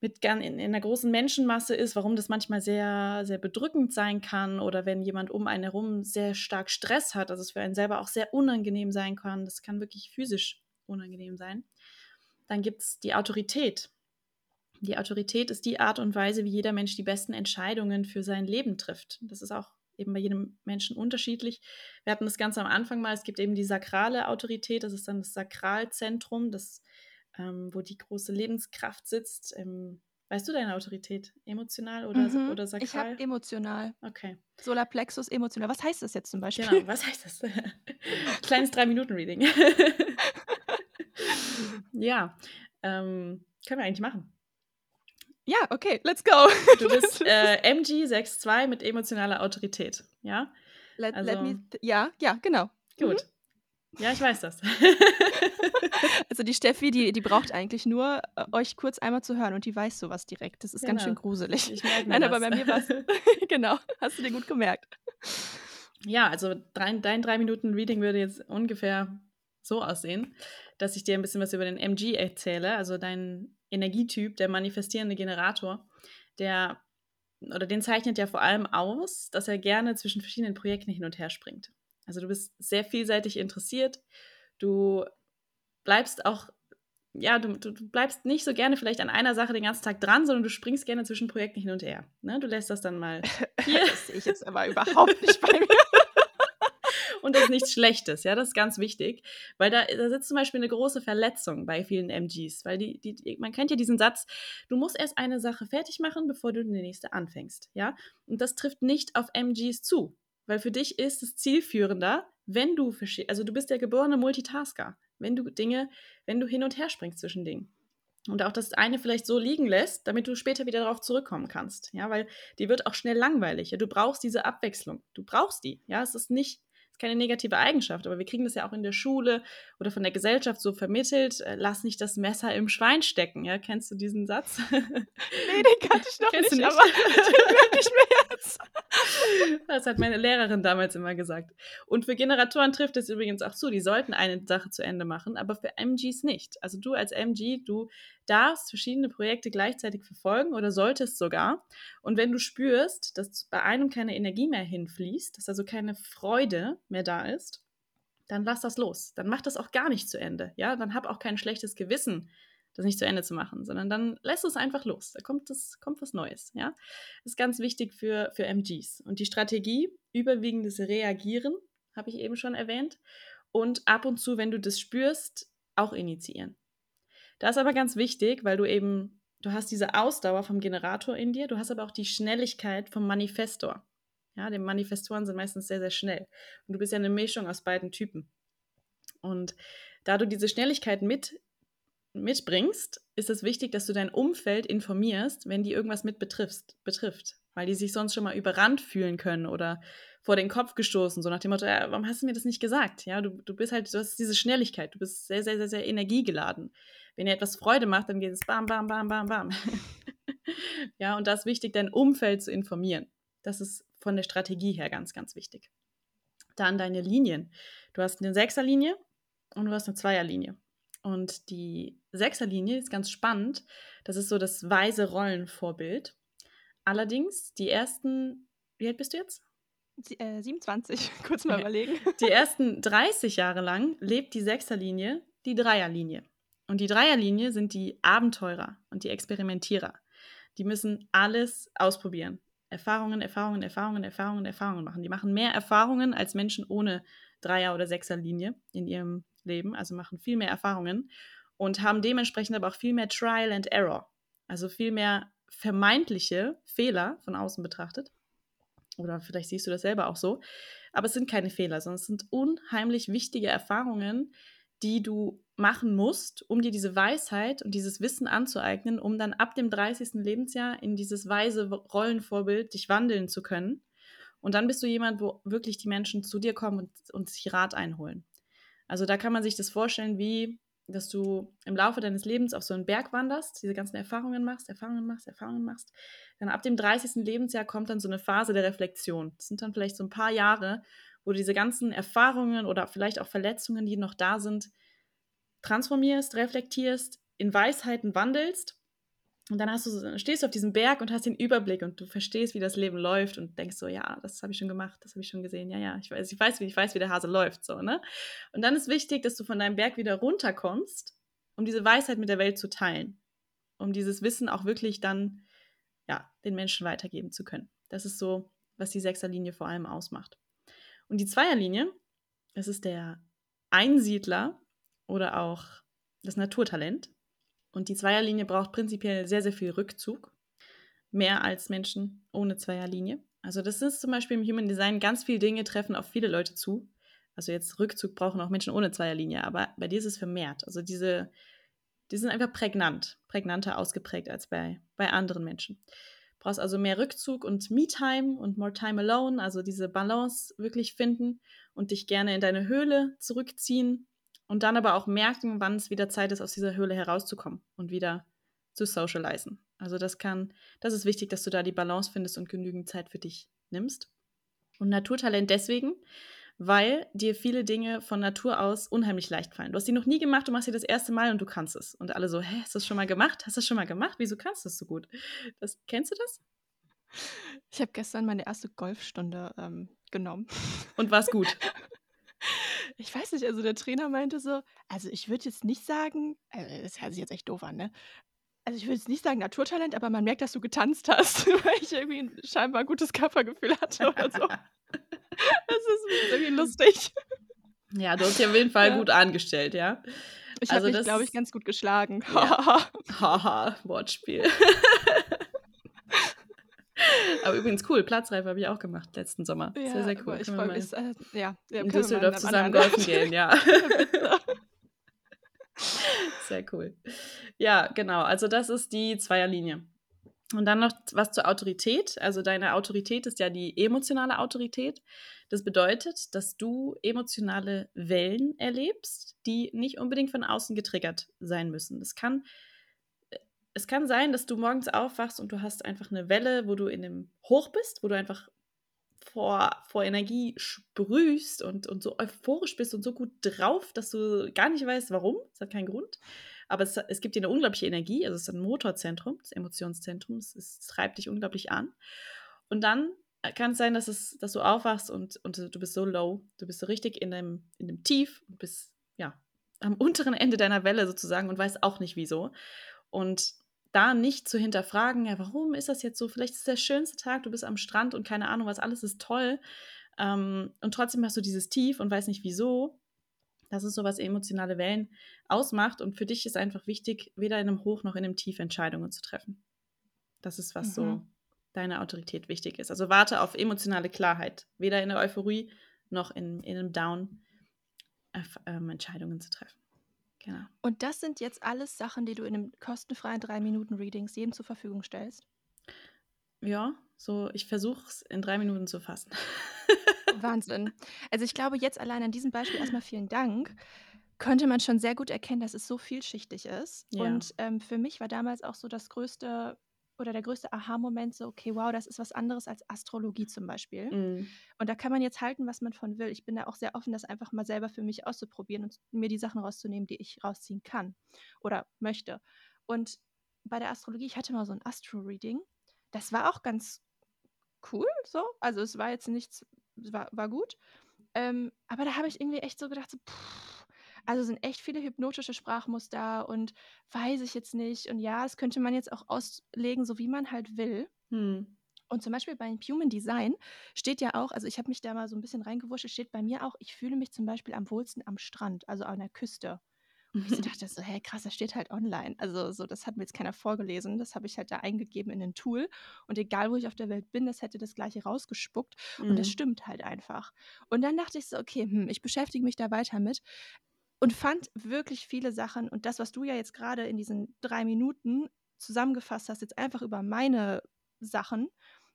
mit in, in einer großen Menschenmasse ist, warum das manchmal sehr, sehr bedrückend sein kann oder wenn jemand um einen herum sehr stark Stress hat, dass es für einen selber auch sehr unangenehm sein kann. Das kann wirklich physisch unangenehm sein. Dann gibt es die Autorität. Die Autorität ist die Art und Weise, wie jeder Mensch die besten Entscheidungen für sein Leben trifft. Das ist auch eben bei jedem Menschen unterschiedlich. Wir hatten das ganz am Anfang mal, es gibt eben die sakrale Autorität, das ist dann das Sakralzentrum, das ähm, wo die große Lebenskraft sitzt. Ähm, weißt du deine Autorität? Emotional oder, mhm, oder sakral? Ich habe emotional. Okay. Solarplexus emotional. Was heißt das jetzt zum Beispiel? Genau, was heißt das? Kleines Drei-Minuten-Reading. ja, ähm, können wir eigentlich machen. Ja, okay, let's go. Du bist äh, MG62 mit emotionaler Autorität, ja? Let, also, let me ja, ja, genau. Gut. Mhm. Ja, ich weiß das. also die Steffi, die, die braucht eigentlich nur, äh, euch kurz einmal zu hören und die weiß sowas direkt. Das ist genau. ganz schön genau. gruselig. Ich merke Nein, das. aber bei mir war es. genau, hast du dir gut gemerkt. Ja, also dein, dein drei Minuten Reading würde jetzt ungefähr so aussehen, dass ich dir ein bisschen was über den MG erzähle, also dein Energietyp, der manifestierende Generator, der oder den zeichnet ja vor allem aus, dass er gerne zwischen verschiedenen Projekten hin und her springt. Also du bist sehr vielseitig interessiert. Du bleibst auch, ja, du, du, bleibst nicht so gerne vielleicht an einer Sache den ganzen Tag dran, sondern du springst gerne zwischen Projekten hin und her. Ne? Du lässt das dann mal hier. das sehe ich jetzt aber überhaupt nicht bei mir. Und das ist nichts Schlechtes, ja, das ist ganz wichtig, weil da, da sitzt zum Beispiel eine große Verletzung bei vielen MGs, weil die, die, man kennt ja diesen Satz, du musst erst eine Sache fertig machen, bevor du die nächste anfängst, ja, und das trifft nicht auf MGs zu, weil für dich ist es zielführender, wenn du, also du bist der geborene Multitasker, wenn du Dinge, wenn du hin und her springst zwischen Dingen. Und auch das eine vielleicht so liegen lässt, damit du später wieder darauf zurückkommen kannst. Ja, weil die wird auch schnell langweilig. Ja, du brauchst diese Abwechslung. Du brauchst die. Ja, es ist nicht ist keine negative Eigenschaft, aber wir kriegen das ja auch in der Schule oder von der Gesellschaft so vermittelt, äh, lass nicht das Messer im Schwein stecken. Ja, kennst du diesen Satz? nee, den kannte ich noch Kennst nicht, nicht? aber den ich mir jetzt. Das hat meine Lehrerin damals immer gesagt. Und für Generatoren trifft es übrigens auch zu, die sollten eine Sache zu Ende machen, aber für MGs nicht. Also du als MG, du darfst verschiedene Projekte gleichzeitig verfolgen oder solltest sogar. Und wenn du spürst, dass bei einem keine Energie mehr hinfließt, dass also keine Freude mehr da ist, dann lass das los. Dann mach das auch gar nicht zu Ende. Ja, dann hab auch kein schlechtes Gewissen, das nicht zu Ende zu machen, sondern dann lässt es einfach los. Da kommt, das, kommt was Neues. Ja, das ist ganz wichtig für, für MGs. Und die Strategie, überwiegendes Reagieren, habe ich eben schon erwähnt. Und ab und zu, wenn du das spürst, auch initiieren. Das ist aber ganz wichtig, weil du eben, du hast diese Ausdauer vom Generator in dir, du hast aber auch die Schnelligkeit vom Manifestor. Ja, die Manifestoren sind meistens sehr, sehr schnell. Und du bist ja eine Mischung aus beiden Typen. Und da du diese Schnelligkeit mit mitbringst, ist es wichtig, dass du dein Umfeld informierst, wenn die irgendwas mit betrifft, betrifft. Weil die sich sonst schon mal überrannt fühlen können oder vor den Kopf gestoßen, so nach dem Motto, ja, warum hast du mir das nicht gesagt? Ja, du, du bist halt, du hast diese Schnelligkeit, du bist sehr, sehr, sehr, sehr energiegeladen. Wenn dir etwas Freude macht, dann geht es bam, bam, bam, bam, bam. ja, und da ist wichtig, dein Umfeld zu informieren. Das ist von der Strategie her ganz, ganz wichtig. Dann deine Linien. Du hast eine Sechserlinie und du hast eine Zweierlinie. Und die Sechserlinie ist ganz spannend. Das ist so das weise Rollenvorbild. Allerdings, die ersten, wie alt bist du jetzt? Sie, äh, 27, kurz mal überlegen. Die ersten 30 Jahre lang lebt die Sechserlinie die Dreierlinie. Und die Dreierlinie sind die Abenteurer und die Experimentierer. Die müssen alles ausprobieren. Erfahrungen, Erfahrungen, Erfahrungen, Erfahrungen, Erfahrungen machen. Die machen mehr Erfahrungen als Menschen ohne Dreier- oder Sechserlinie in ihrem Leben, also machen viel mehr Erfahrungen und haben dementsprechend aber auch viel mehr Trial and Error, also viel mehr vermeintliche Fehler von außen betrachtet. Oder vielleicht siehst du das selber auch so. Aber es sind keine Fehler, sondern es sind unheimlich wichtige Erfahrungen, die du machen musst, um dir diese Weisheit und dieses Wissen anzueignen, um dann ab dem 30. Lebensjahr in dieses weise Rollenvorbild dich wandeln zu können. Und dann bist du jemand, wo wirklich die Menschen zu dir kommen und, und sich Rat einholen. Also da kann man sich das vorstellen, wie dass du im Laufe deines Lebens auf so einen Berg wanderst, diese ganzen Erfahrungen machst, Erfahrungen machst, Erfahrungen machst. Dann ab dem 30. Lebensjahr kommt dann so eine Phase der Reflexion. Das sind dann vielleicht so ein paar Jahre, wo du diese ganzen Erfahrungen oder vielleicht auch Verletzungen, die noch da sind, transformierst, reflektierst, in Weisheiten wandelst. Und dann du, stehst du auf diesem Berg und hast den Überblick und du verstehst, wie das Leben läuft und denkst so, ja, das habe ich schon gemacht, das habe ich schon gesehen, ja, ja, ich weiß, ich weiß, wie, ich weiß, wie der Hase läuft, so, ne? Und dann ist wichtig, dass du von deinem Berg wieder runterkommst, um diese Weisheit mit der Welt zu teilen, um dieses Wissen auch wirklich dann, ja, den Menschen weitergeben zu können. Das ist so, was die Sechserlinie vor allem ausmacht. Und die Zweierlinie, das ist der Einsiedler oder auch das Naturtalent. Und die Zweierlinie braucht prinzipiell sehr, sehr viel Rückzug. Mehr als Menschen ohne Zweierlinie. Also das ist zum Beispiel im Human Design, ganz viele Dinge treffen auf viele Leute zu. Also jetzt Rückzug brauchen auch Menschen ohne Zweierlinie, aber bei dir ist es vermehrt. Also diese, die sind einfach prägnant, prägnanter ausgeprägt als bei, bei anderen Menschen brauchst also mehr Rückzug und Me-Time und more time alone, also diese Balance wirklich finden und dich gerne in deine Höhle zurückziehen und dann aber auch merken, wann es wieder Zeit ist, aus dieser Höhle herauszukommen und wieder zu socialisen. Also das kann, das ist wichtig, dass du da die Balance findest und genügend Zeit für dich nimmst. Und Naturtalent deswegen, weil dir viele Dinge von Natur aus unheimlich leicht fallen. Du hast die noch nie gemacht, du machst sie das erste Mal und du kannst es. Und alle so, hä, hast du das schon mal gemacht? Hast du das schon mal gemacht? Wieso kannst du es so gut? Das, kennst du das? Ich habe gestern meine erste Golfstunde ähm, genommen. Und war es gut? Ich weiß nicht, also der Trainer meinte so, also ich würde jetzt nicht sagen, also das hört sich jetzt echt doof an, ne? Also ich würde jetzt nicht sagen Naturtalent, aber man merkt, dass du getanzt hast, weil ich irgendwie ein scheinbar gutes Körpergefühl hatte oder so. Das ist irgendwie lustig. Ja, du hast dich auf jeden Fall ja. gut angestellt, ja. Ich also habe mich, glaube ich, ganz gut geschlagen. Haha, ja. Wortspiel. Aber übrigens cool, Platzreife habe ich auch gemacht letzten Sommer. Ja, sehr, sehr cool. Ich freue mich. Äh, ja, in Düsseldorf zusammen golfen gehen, ja. sehr cool. Ja, genau. Also das ist die Zweierlinie. Und dann noch was zur Autorität. Also deine Autorität ist ja die emotionale Autorität. Das bedeutet, dass du emotionale Wellen erlebst, die nicht unbedingt von außen getriggert sein müssen. Das kann, es kann sein, dass du morgens aufwachst und du hast einfach eine Welle, wo du in dem Hoch bist, wo du einfach vor, vor Energie sprühst und, und so euphorisch bist und so gut drauf, dass du gar nicht weißt, warum. Es hat keinen Grund. Aber es, es gibt dir eine unglaubliche Energie. Also es ist ein Motorzentrum, das Emotionszentrum. Es, es treibt dich unglaublich an. Und dann kann es sein, dass, es, dass du aufwachst und, und du bist so low, du bist so richtig in dem, in dem Tief und bist ja am unteren Ende deiner Welle sozusagen und weißt auch nicht wieso. Und da nicht zu hinterfragen, ja, warum ist das jetzt so? Vielleicht ist es der schönste Tag, du bist am Strand und keine Ahnung, was alles ist toll. Ähm, und trotzdem hast du dieses Tief und weißt nicht wieso. Das ist so, was emotionale Wellen ausmacht. Und für dich ist einfach wichtig, weder in einem Hoch noch in einem Tief Entscheidungen zu treffen. Das ist, was mhm. so deine Autorität wichtig ist. Also warte auf emotionale Klarheit, weder in der Euphorie noch in, in einem Down äh, ähm, Entscheidungen zu treffen. Genau. Und das sind jetzt alles Sachen, die du in einem kostenfreien 3-Minuten-Readings jedem zur Verfügung stellst? Ja, so ich versuche es in drei Minuten zu fassen. Wahnsinn. Also ich glaube, jetzt allein an diesem Beispiel erstmal vielen Dank, könnte man schon sehr gut erkennen, dass es so vielschichtig ist. Ja. Und ähm, für mich war damals auch so das größte oder der größte Aha-Moment so, okay, wow, das ist was anderes als Astrologie zum Beispiel. Mm, Und da kann man jetzt halten, was man von will. Ich bin da auch sehr offen, das einfach mal selber für mich auszuprobieren und mir die Sachen rauszunehmen, die ich rausziehen kann oder möchte. Und bei der Astrologie, ich hatte mal so ein Astro-Reading. Das war auch ganz cool, so. Also es war jetzt nichts, war, war gut. Ähm, aber da habe ich irgendwie echt so gedacht, so, pff, also sind echt viele hypnotische Sprachmuster und weiß ich jetzt nicht. Und ja, das könnte man jetzt auch auslegen, so wie man halt will. hm. Und zum Beispiel bei Human Design steht ja auch, also ich habe mich da mal so ein bisschen reingewurscht, steht bei mir auch, ich fühle mich zum Beispiel am wohlsten am Strand, also an der Küste. Und ich dachte so, hey, krass, das steht halt online. Also so, das hat mir jetzt keiner vorgelesen, das habe ich halt da eingegeben in ein Tool. Und egal, wo ich auf der Welt bin, das hätte das gleiche rausgespuckt. Und das Mhm. stimmt halt einfach. Und dann dachte ich so, okay, hm, ich beschäftige mich da weiter mit und fand wirklich viele Sachen. Und das, was du ja jetzt gerade in diesen drei Minuten zusammengefasst hast, jetzt einfach über meine Sachen,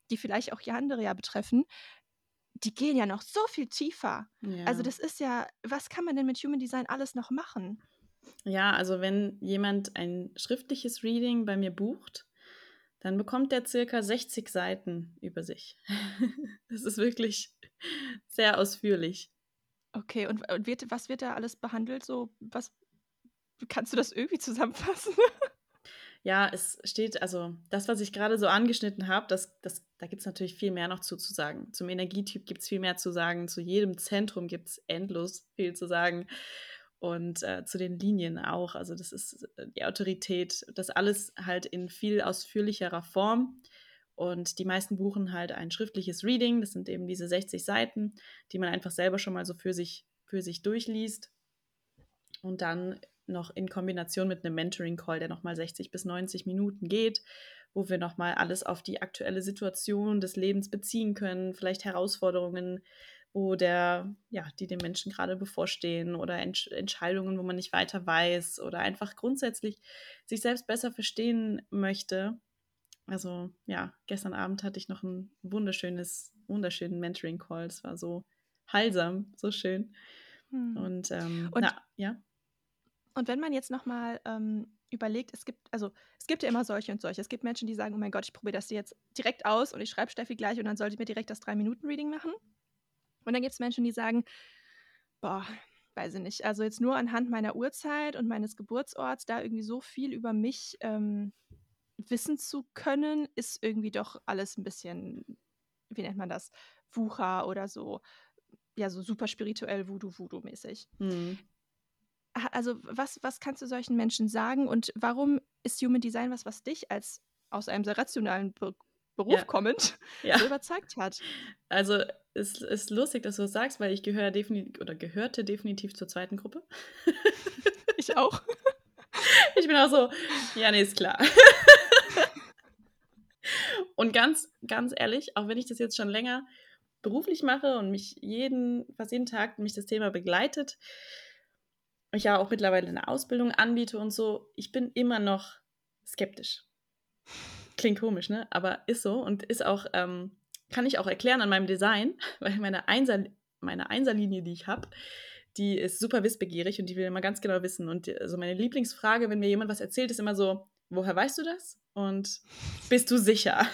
die vielleicht auch ja andere ja betreffen, die gehen ja noch so viel tiefer. Ja. Also das ist ja, was kann man denn mit Human Design alles noch machen? Ja, also wenn jemand ein schriftliches Reading bei mir bucht, dann bekommt der circa 60 Seiten über sich. Das ist wirklich sehr ausführlich. Okay, und, und wird, was wird da alles behandelt? So, was kannst du das irgendwie zusammenfassen? Ja, es steht, also das, was ich gerade so angeschnitten habe, das, das, da gibt es natürlich viel mehr noch zu, zu sagen. Zum Energietyp gibt es viel mehr zu sagen, zu jedem Zentrum gibt es endlos viel zu sagen. Und äh, zu den Linien auch. Also das ist äh, die Autorität, das alles halt in viel ausführlicherer Form. Und die meisten buchen halt ein schriftliches Reading. Das sind eben diese 60 Seiten, die man einfach selber schon mal so für sich, für sich durchliest. Und dann noch in Kombination mit einem Mentoring-Call, der nochmal 60 bis 90 Minuten geht, wo wir nochmal alles auf die aktuelle Situation des Lebens beziehen können, vielleicht Herausforderungen, wo ja, die dem Menschen gerade bevorstehen oder Entsch Entscheidungen, wo man nicht weiter weiß oder einfach grundsätzlich sich selbst besser verstehen möchte. Also ja, gestern Abend hatte ich noch ein wunderschönes, wunderschönen Mentoring-Call. Es war so heilsam, so schön. Hm. Und, ähm, Und- na, ja. Und wenn man jetzt nochmal ähm, überlegt, es gibt, also es gibt ja immer solche und solche. Es gibt Menschen, die sagen, oh mein Gott, ich probiere das jetzt direkt aus und ich schreibe Steffi gleich und dann sollte ich mir direkt das 3-Minuten-Reading machen. Und dann gibt es Menschen, die sagen, boah, weiß ich nicht, also jetzt nur anhand meiner Uhrzeit und meines Geburtsorts da irgendwie so viel über mich ähm, wissen zu können, ist irgendwie doch alles ein bisschen, wie nennt man das, Wucher oder so, ja, so super spirituell Voodoo-Voodoo-mäßig. Hm. Ha- Also, was, was kannst du solchen Menschen sagen und warum ist Human Design was, was dich als aus einem sehr rationalen Be Beruf Ja. kommend Ja. so überzeugt hat? Also es ist lustig, dass du das sagst, weil ich gehöre definitiv oder gehörte definitiv zur zweiten Gruppe. Ich auch. Bin auch so, ja, nee, ist klar. Und ganz, ganz ehrlich, auch wenn ich das jetzt schon länger beruflich mache und mich jeden, fast jeden Tag mich das Thema begleitet, ich ja auch mittlerweile eine Ausbildung anbiete und so, ich bin immer noch skeptisch. Klingt komisch, ne? Aber ist so und ist auch, ähm, kann ich auch erklären an meinem Design, weil meine Einser, meine Einserlinie, die ich habe, die ist super wissbegierig und die will immer ganz genau wissen. Und die, also meine Lieblingsfrage, wenn mir jemand was erzählt, ist immer so, woher weißt du das? Und bist du sicher?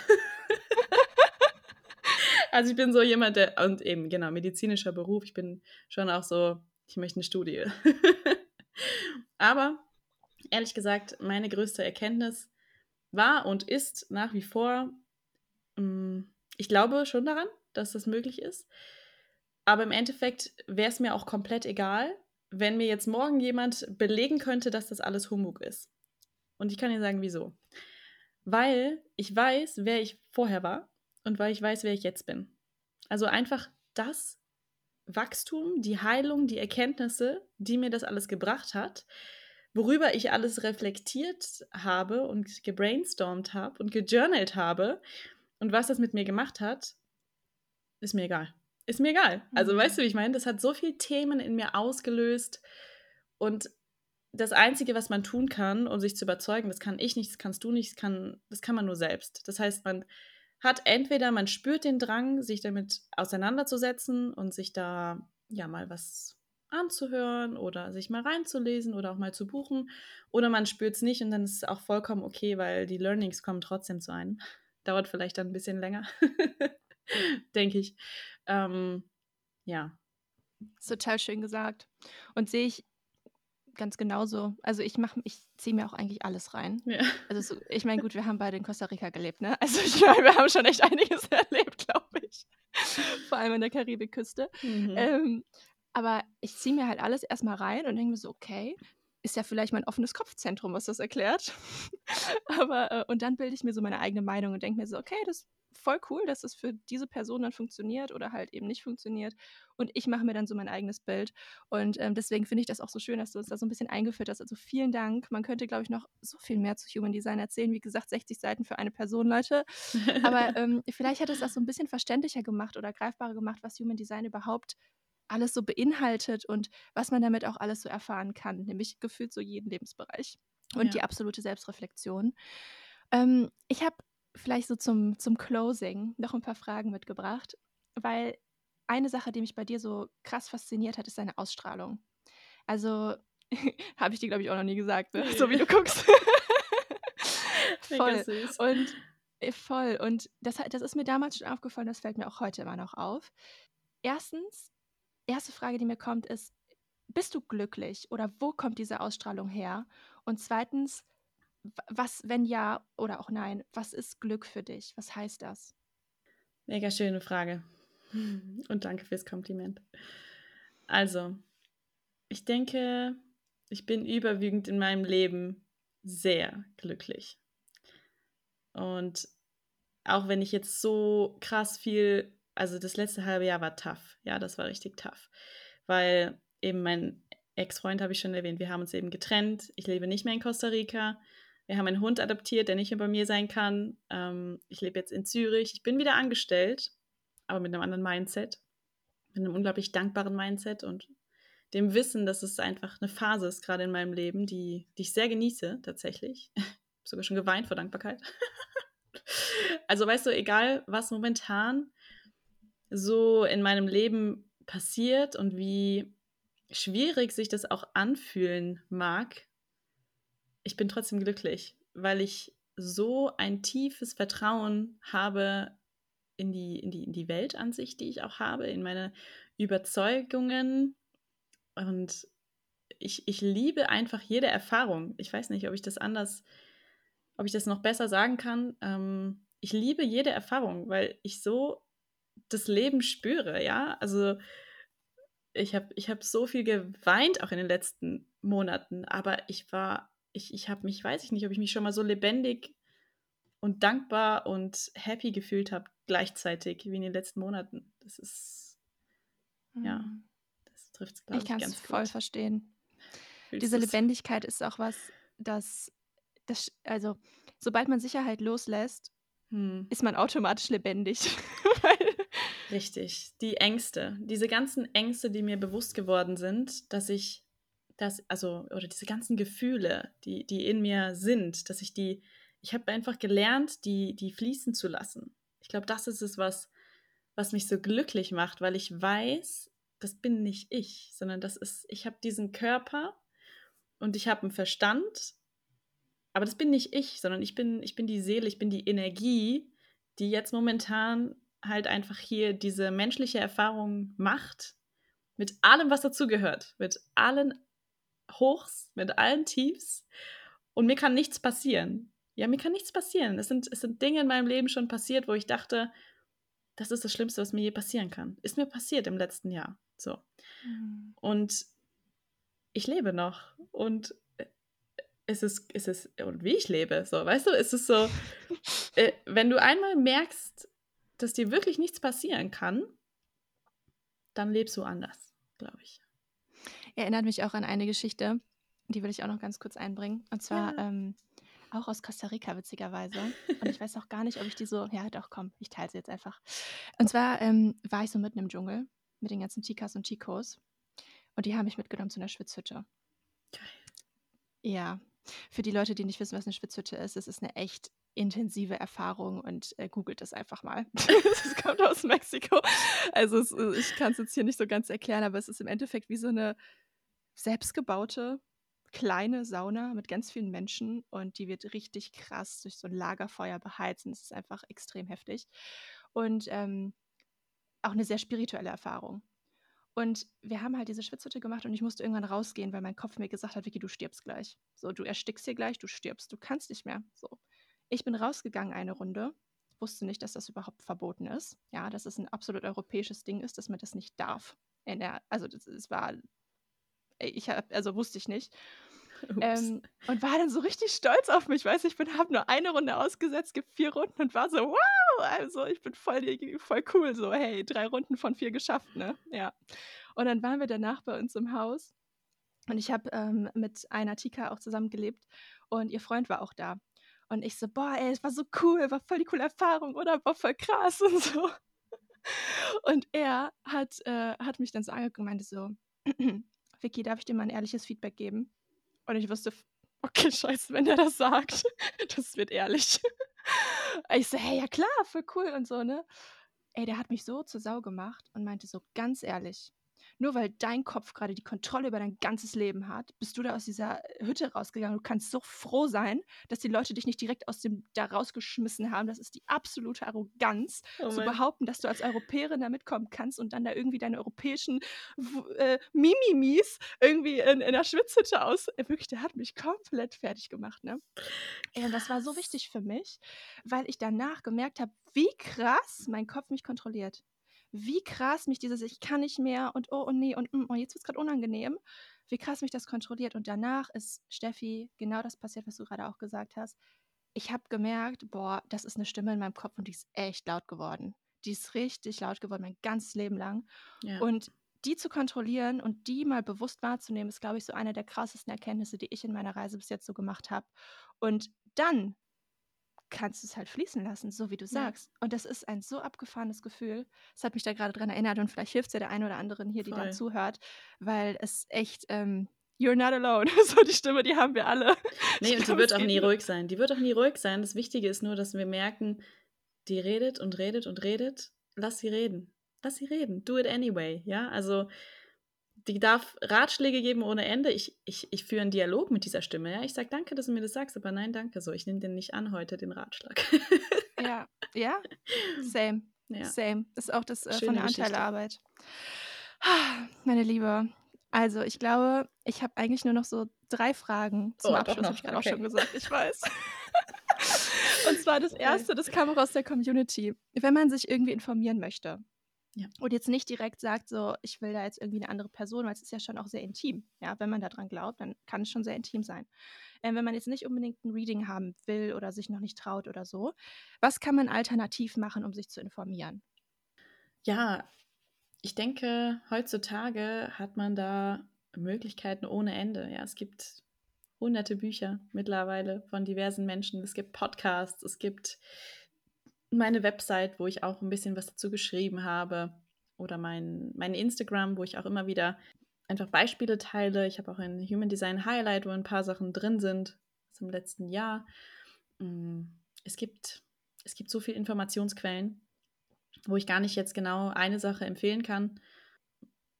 also ich bin so jemand, der, und eben, genau, medizinischer Beruf, ich bin schon auch so, ich möchte eine Studie. Aber ehrlich gesagt, meine größte Erkenntnis war und ist nach wie vor, mh, ich glaube schon daran, dass das möglich ist. Aber im Endeffekt wäre es mir auch komplett egal, wenn mir jetzt morgen jemand belegen könnte, dass das alles Humbug ist. Und ich kann Ihnen sagen, wieso. Weil ich weiß, wer ich vorher war und weil ich weiß, wer ich jetzt bin. Also einfach das Wachstum, die Heilung, die Erkenntnisse, die mir das alles gebracht hat, worüber ich alles reflektiert habe und gebrainstormt habe und gejournalt habe und was das mit mir gemacht hat, ist mir egal. Ist mir egal. Also Mhm. weißt du, wie ich meine? Das hat so viele Themen in mir ausgelöst und das Einzige, was man tun kann, um sich zu überzeugen, das kann ich nicht, das kannst du nicht, das kann, das kann man nur selbst. Das heißt, man hat entweder, man spürt den Drang, sich damit auseinanderzusetzen und sich da ja mal was anzuhören oder sich mal reinzulesen oder auch mal zu buchen. Oder man spürt es nicht und dann ist es auch vollkommen okay, weil die Learnings kommen trotzdem zu einem. Dauert vielleicht dann ein bisschen länger, denke ich. Ähm, ja. total schön gesagt. Und sehe ich ganz genauso. Also ich mache, ich ziehe mir auch eigentlich alles rein. Ja. Also so, ich meine, gut, wir haben beide in Costa Rica gelebt, ne? Also ich meine, wir haben schon echt einiges erlebt, glaube ich. Vor allem an der Karibikküste. Mhm. Ähm, aber ich ziehe mir halt alles erstmal rein und denke mir so, okay, ist ja vielleicht mein offenes Kopfzentrum, was das erklärt. aber, äh, und dann bilde ich mir so meine eigene Meinung und denke mir so, okay, das voll cool, dass es für diese Person dann funktioniert oder halt eben nicht funktioniert. Und ich mache mir dann so mein eigenes Bild. Und ähm, deswegen finde ich das auch so schön, dass du uns da so ein bisschen eingeführt hast. Also vielen Dank. Man könnte, glaube ich, noch so viel mehr zu Human Design erzählen. Wie gesagt, 60 Seiten für eine Person, Leute. Aber ähm, vielleicht hat es das so ein bisschen verständlicher gemacht oder greifbarer gemacht, was Human Design überhaupt alles so beinhaltet und was man damit auch alles so erfahren kann, nämlich gefühlt so jeden Lebensbereich und ja. die absolute Selbstreflexion. Ähm, ich habe vielleicht so zum, zum Closing noch ein paar Fragen mitgebracht, weil eine Sache, die mich bei dir so krass fasziniert hat, ist deine Ausstrahlung. Also, habe ich dir, glaube ich, auch noch nie gesagt, ne? so wie du guckst. voll. Und äh, voll. Und das, das ist mir damals schon aufgefallen, das fällt mir auch heute immer noch auf. Erstens, erste Frage, die mir kommt, ist, bist du glücklich oder wo kommt diese Ausstrahlung her? Und zweitens, was, wenn ja oder auch nein, was ist Glück für dich? Was heißt das? Mega schöne Frage. Und danke fürs Kompliment. Also, ich denke, ich bin überwiegend in meinem Leben sehr glücklich. Und auch wenn ich jetzt so krass viel, also das letzte halbe Jahr war tough. Ja, das war richtig tough. Weil eben mein Ex-Freund habe ich schon erwähnt, wir haben uns eben getrennt. Ich lebe nicht mehr in Costa Rica. Wir haben einen Hund adoptiert, der nicht mehr bei mir sein kann. Ähm, ich lebe jetzt in Zürich. Ich bin wieder angestellt, aber mit einem anderen Mindset. Mit einem unglaublich dankbaren Mindset und dem Wissen, dass es einfach eine Phase ist, gerade in meinem Leben, die, die ich sehr genieße, tatsächlich. Ich habe sogar schon geweint vor Dankbarkeit. also, weißt du, egal was momentan so in meinem Leben passiert und wie schwierig sich das auch anfühlen mag, ich bin trotzdem glücklich, weil ich so ein tiefes Vertrauen habe in die, in die, in die Welt die ich auch habe, in meine Überzeugungen. Und ich, ich liebe einfach jede Erfahrung. Ich weiß nicht, ob ich das anders, ob ich das noch besser sagen kann. Ähm, ich liebe jede Erfahrung, weil ich so das Leben spüre, ja. Also ich habe ich hab so viel geweint auch in den letzten Monaten, aber ich war ich, ich habe mich, weiß ich nicht, ob ich mich schon mal so lebendig und dankbar und happy gefühlt habe gleichzeitig wie in den letzten Monaten. Das ist, mhm. ja, das trifft es, glaube ich, ich ganz voll gut. verstehen. Fühlst Diese Lebendigkeit ist auch was, das, das, also, sobald man Sicherheit loslässt, hm. ist man automatisch lebendig. Richtig. Die Ängste, diese ganzen Ängste, die mir bewusst geworden sind, dass ich dass, also, oder diese ganzen Gefühle, die, die in mir sind, dass ich die, ich habe einfach gelernt, die, die fließen zu lassen. Ich glaube, das ist es, was, was mich so glücklich macht, weil ich weiß, das bin nicht ich, sondern das ist, ich habe diesen Körper und ich habe einen Verstand, aber das bin nicht ich, sondern ich bin, ich bin die Seele, ich bin die Energie, die jetzt momentan halt einfach hier diese menschliche Erfahrung macht, mit allem, was dazugehört, mit allen Hochs, mit allen Tiefs. Und mir kann nichts passieren. Ja, mir kann nichts passieren. Es sind, es sind Dinge in meinem Leben schon passiert, wo ich dachte, das ist das Schlimmste, was mir je passieren kann. Ist mir passiert im letzten Jahr. So. Mhm. Und ich lebe noch. Und es ist, es ist, und wie ich lebe, so, weißt du, es ist so, äh, wenn du einmal merkst, dass dir wirklich nichts passieren kann, dann lebst du anders, glaube ich erinnert mich auch an eine Geschichte, die will ich auch noch ganz kurz einbringen. Und zwar ja. ähm, auch aus Costa Rica, witzigerweise. Und ich weiß auch gar nicht, ob ich die so, ja doch, komm, ich teile sie jetzt einfach. Und zwar ähm, war ich so mitten im Dschungel mit den ganzen Tikas und Chicos. Und die haben mich mitgenommen zu einer Schwitzhütte. Geil. Ja, für die Leute, die nicht wissen, was eine Schwitzhütte ist, es ist eine echt intensive Erfahrung und äh, googelt das einfach mal. Es kommt aus Mexiko. Also es, äh, ich kann es jetzt hier nicht so ganz erklären, aber es ist im Endeffekt wie so eine selbstgebaute kleine Sauna mit ganz vielen Menschen und die wird richtig krass durch so ein Lagerfeuer beheizt und es ist einfach extrem heftig. Und ähm, auch eine sehr spirituelle Erfahrung. Und wir haben halt diese Schwitzhütte gemacht und ich musste irgendwann rausgehen, weil mein Kopf mir gesagt hat, Vicky, du stirbst gleich. So, du erstickst hier gleich, du stirbst, du kannst nicht mehr. So. Ich bin rausgegangen eine Runde, wusste nicht, dass das überhaupt verboten ist. Ja, dass es ein absolut europäisches Ding ist, dass man das nicht darf. Der, also es war, ich habe, also wusste ich nicht. Ähm, und war dann so richtig stolz auf mich, weiß ich bin, habe nur eine Runde ausgesetzt, gibt vier Runden und war so, wow, also ich bin voll, voll cool, so, hey, drei Runden von vier geschafft, ne? Ja. Und dann waren wir danach bei uns im Haus und ich habe ähm, mit einer Tika auch zusammengelebt und ihr Freund war auch da. Und ich so, boah, ey, es war so cool, war voll die coole Erfahrung, oder? War voll krass und so. Und er hat, äh, hat mich dann so angeguckt und meinte so, Vicky, darf ich dir mal ein ehrliches Feedback geben? Und ich wusste, okay, scheiße, wenn der das sagt, das wird ehrlich. Ich so, hey, ja klar, voll cool und so, ne? Ey, der hat mich so zur Sau gemacht und meinte so, ganz ehrlich, nur weil dein Kopf gerade die Kontrolle über dein ganzes Leben hat, bist du da aus dieser Hütte rausgegangen. Du kannst so froh sein, dass die Leute dich nicht direkt aus dem da rausgeschmissen haben. Das ist die absolute Arroganz, oh zu behaupten, dass du als Europäerin da mitkommen kannst und dann da irgendwie deine europäischen äh, Mimimis irgendwie in, in der Schwitzhütte aus. Äh, wirklich, der hat mich komplett fertig gemacht, ne? Und das war so wichtig für mich, weil ich danach gemerkt habe, wie krass mein Kopf mich kontrolliert wie krass mich dieses Ich kann nicht mehr und oh und oh, nee und oh, jetzt wird es gerade unangenehm, wie krass mich das kontrolliert. Und danach ist Steffi genau das passiert, was du gerade auch gesagt hast. Ich habe gemerkt, boah, das ist eine Stimme in meinem Kopf und die ist echt laut geworden. Die ist richtig laut geworden, mein ganzes Leben lang. Ja. Und die zu kontrollieren und die mal bewusst wahrzunehmen, ist, glaube ich, so eine der krassesten Erkenntnisse, die ich in meiner Reise bis jetzt so gemacht habe. Und dann kannst du es halt fließen lassen, so wie du sagst. Ja. Und das ist ein so abgefahrenes Gefühl. Es hat mich da gerade dran erinnert und vielleicht hilft es ja der einen oder anderen hier, die Voll. da zuhört, weil es echt, ähm, you're not alone. so die Stimme, die haben wir alle. Nee, ich und glaub, die wird auch nie ruhig sein. Die wird auch nie ruhig sein. Das Wichtige ist nur, dass wir merken, die redet und redet und redet. Lass sie reden. Lass sie reden. Do it anyway. Ja, also die darf Ratschläge geben ohne Ende. Ich, ich, ich führe einen Dialog mit dieser Stimme. Ja? Ich sage danke, dass du mir das sagst, aber nein, danke so. Ich nehme den nicht an heute, den Ratschlag. ja, ja, same. Ja. Same. Ist auch das äh, von der Anteilearbeit. Meine Liebe, also ich glaube, ich habe eigentlich nur noch so drei Fragen zum oh, Abschluss, habe ich gerade okay. auch schon gesagt, ich weiß. Und zwar das erste, das kam auch aus der Community. Wenn man sich irgendwie informieren möchte, ja. Und jetzt nicht direkt sagt, so, ich will da jetzt irgendwie eine andere Person, weil es ist ja schon auch sehr intim. Ja, wenn man daran glaubt, dann kann es schon sehr intim sein. Ähm, wenn man jetzt nicht unbedingt ein Reading haben will oder sich noch nicht traut oder so, was kann man alternativ machen, um sich zu informieren? Ja, ich denke, heutzutage hat man da Möglichkeiten ohne Ende. Ja, es gibt hunderte Bücher mittlerweile von diversen Menschen. Es gibt Podcasts, es gibt meine Website, wo ich auch ein bisschen was dazu geschrieben habe. Oder mein, mein Instagram, wo ich auch immer wieder einfach Beispiele teile. Ich habe auch ein Human Design Highlight, wo ein paar Sachen drin sind dem letzten Jahr. Mm, es gibt, es gibt so viele Informationsquellen, wo ich gar nicht jetzt genau eine Sache empfehlen kann.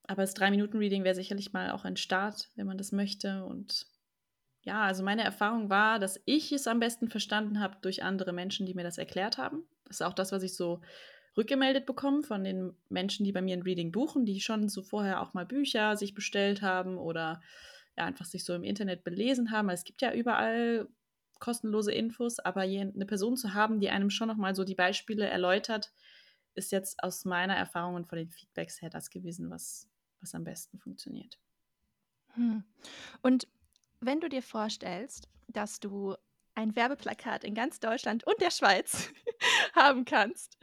Aber das Drei-Minuten-Reading wäre sicherlich mal auch ein Start, wenn man das möchte. Und ja, also meine Erfahrung war, dass ich es am besten verstanden habe durch andere Menschen, die mir das erklärt haben. Das ist auch das, was ich so rückgemeldet bekomme von den Menschen, die bei mir ein Reading buchen, die schon so vorher auch mal Bücher sich bestellt haben oder ja, einfach sich so im Internet belesen haben. Es gibt ja überall kostenlose Infos, aber eine Person zu haben, die einem schon nochmal so die Beispiele erläutert, ist jetzt aus meiner Erfahrung und von den Feedbacks her das gewesen, was, was am besten funktioniert. Hm. Und wenn du dir vorstellst, dass du ein Werbeplakat in ganz Deutschland und der Schweiz haben kannst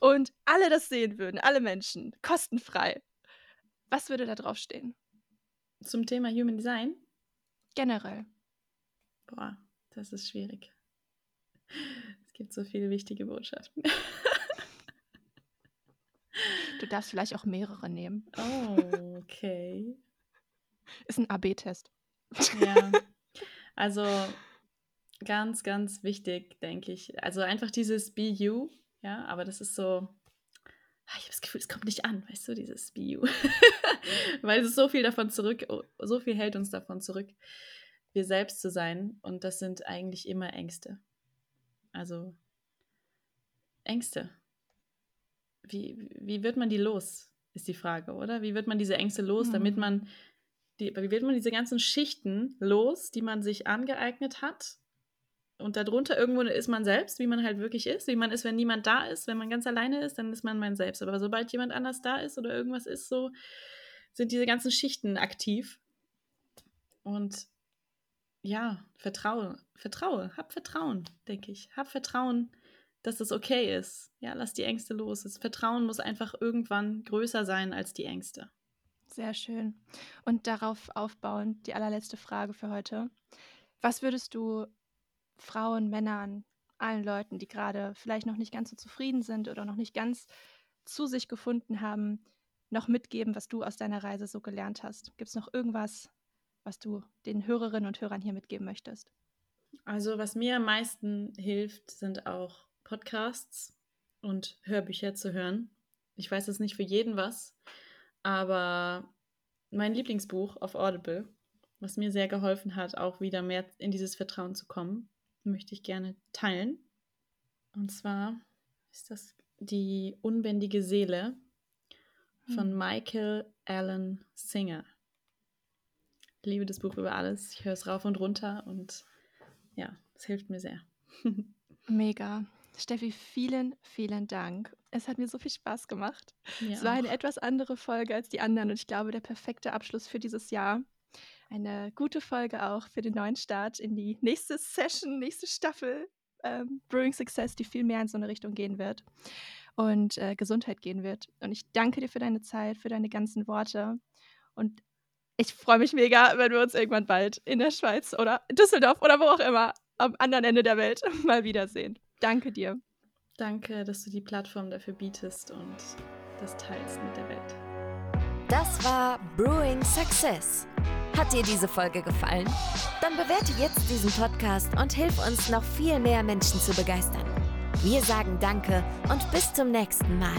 und alle das sehen würden, alle Menschen, kostenfrei, was würde da drauf stehen? Zum Thema Human Design? Generell. Boah, das ist schwierig. Es gibt so viele wichtige Botschaften. Du darfst vielleicht auch mehrere nehmen. Oh, okay. Ist ein AB-Test. Ja. Also ganz, ganz wichtig, denke ich. Also einfach dieses Be You, ja, aber das ist so, ah, ich habe das Gefühl, es kommt nicht an, weißt du, dieses Be You. Weil es so viel davon zurück, so viel hält uns davon zurück, wir selbst zu sein. Und das sind eigentlich immer Ängste. Also Ängste. Wie, wie wird man die los, ist die Frage, oder? Wie wird man diese Ängste los, mhm. damit man, die, wie wird man diese ganzen Schichten los, die man sich angeeignet hat? Und darunter irgendwo ist man selbst, wie man halt wirklich ist, wie man ist, wenn niemand da ist. Wenn man ganz alleine ist, dann ist man mein Selbst. Aber sobald jemand anders da ist oder irgendwas ist, so sind diese ganzen Schichten aktiv. Und ja, vertraue, vertraue, hab Vertrauen, denke ich. Hab Vertrauen, dass es okay ist. Ja, lass die Ängste los. Das Vertrauen muss einfach irgendwann größer sein als die Ängste. Sehr schön. Und darauf aufbauend die allerletzte Frage für heute. Was würdest du Frauen, Männern, allen Leuten, die gerade vielleicht noch nicht ganz so zufrieden sind oder noch nicht ganz zu sich gefunden haben, noch mitgeben, was du aus deiner Reise so gelernt hast? Gibt es noch irgendwas, was du den Hörerinnen und Hörern hier mitgeben möchtest? Also was mir am meisten hilft, sind auch Podcasts und Hörbücher zu hören. Ich weiß es nicht für jeden was, aber mein Lieblingsbuch auf Audible, was mir sehr geholfen hat, auch wieder mehr in dieses Vertrauen zu kommen, möchte ich gerne teilen. Und zwar ist das die unbändige Seele von hm. Michael Allen Singer. Ich liebe das Buch über alles. Ich höre es rauf und runter und ja, es hilft mir sehr. Mega. Steffi, vielen, vielen Dank. Es hat mir so viel Spaß gemacht. Mir es war auch. eine etwas andere Folge als die anderen und ich glaube, der perfekte Abschluss für dieses Jahr. Eine gute Folge auch für den neuen Start in die nächste Session, nächste Staffel ähm, Brewing Success, die viel mehr in so eine Richtung gehen wird und äh, Gesundheit gehen wird. Und ich danke dir für deine Zeit, für deine ganzen Worte. Und ich freue mich mega, wenn wir uns irgendwann bald in der Schweiz oder Düsseldorf oder wo auch immer am anderen Ende der Welt mal wiedersehen. Danke dir. Danke, dass du die Plattform dafür bietest und das teilst mit der Welt. Das war Brewing Success. Hat dir diese Folge gefallen? Dann bewerte jetzt diesen Podcast und hilf uns, noch viel mehr Menschen zu begeistern. Wir sagen Danke und bis zum nächsten Mal.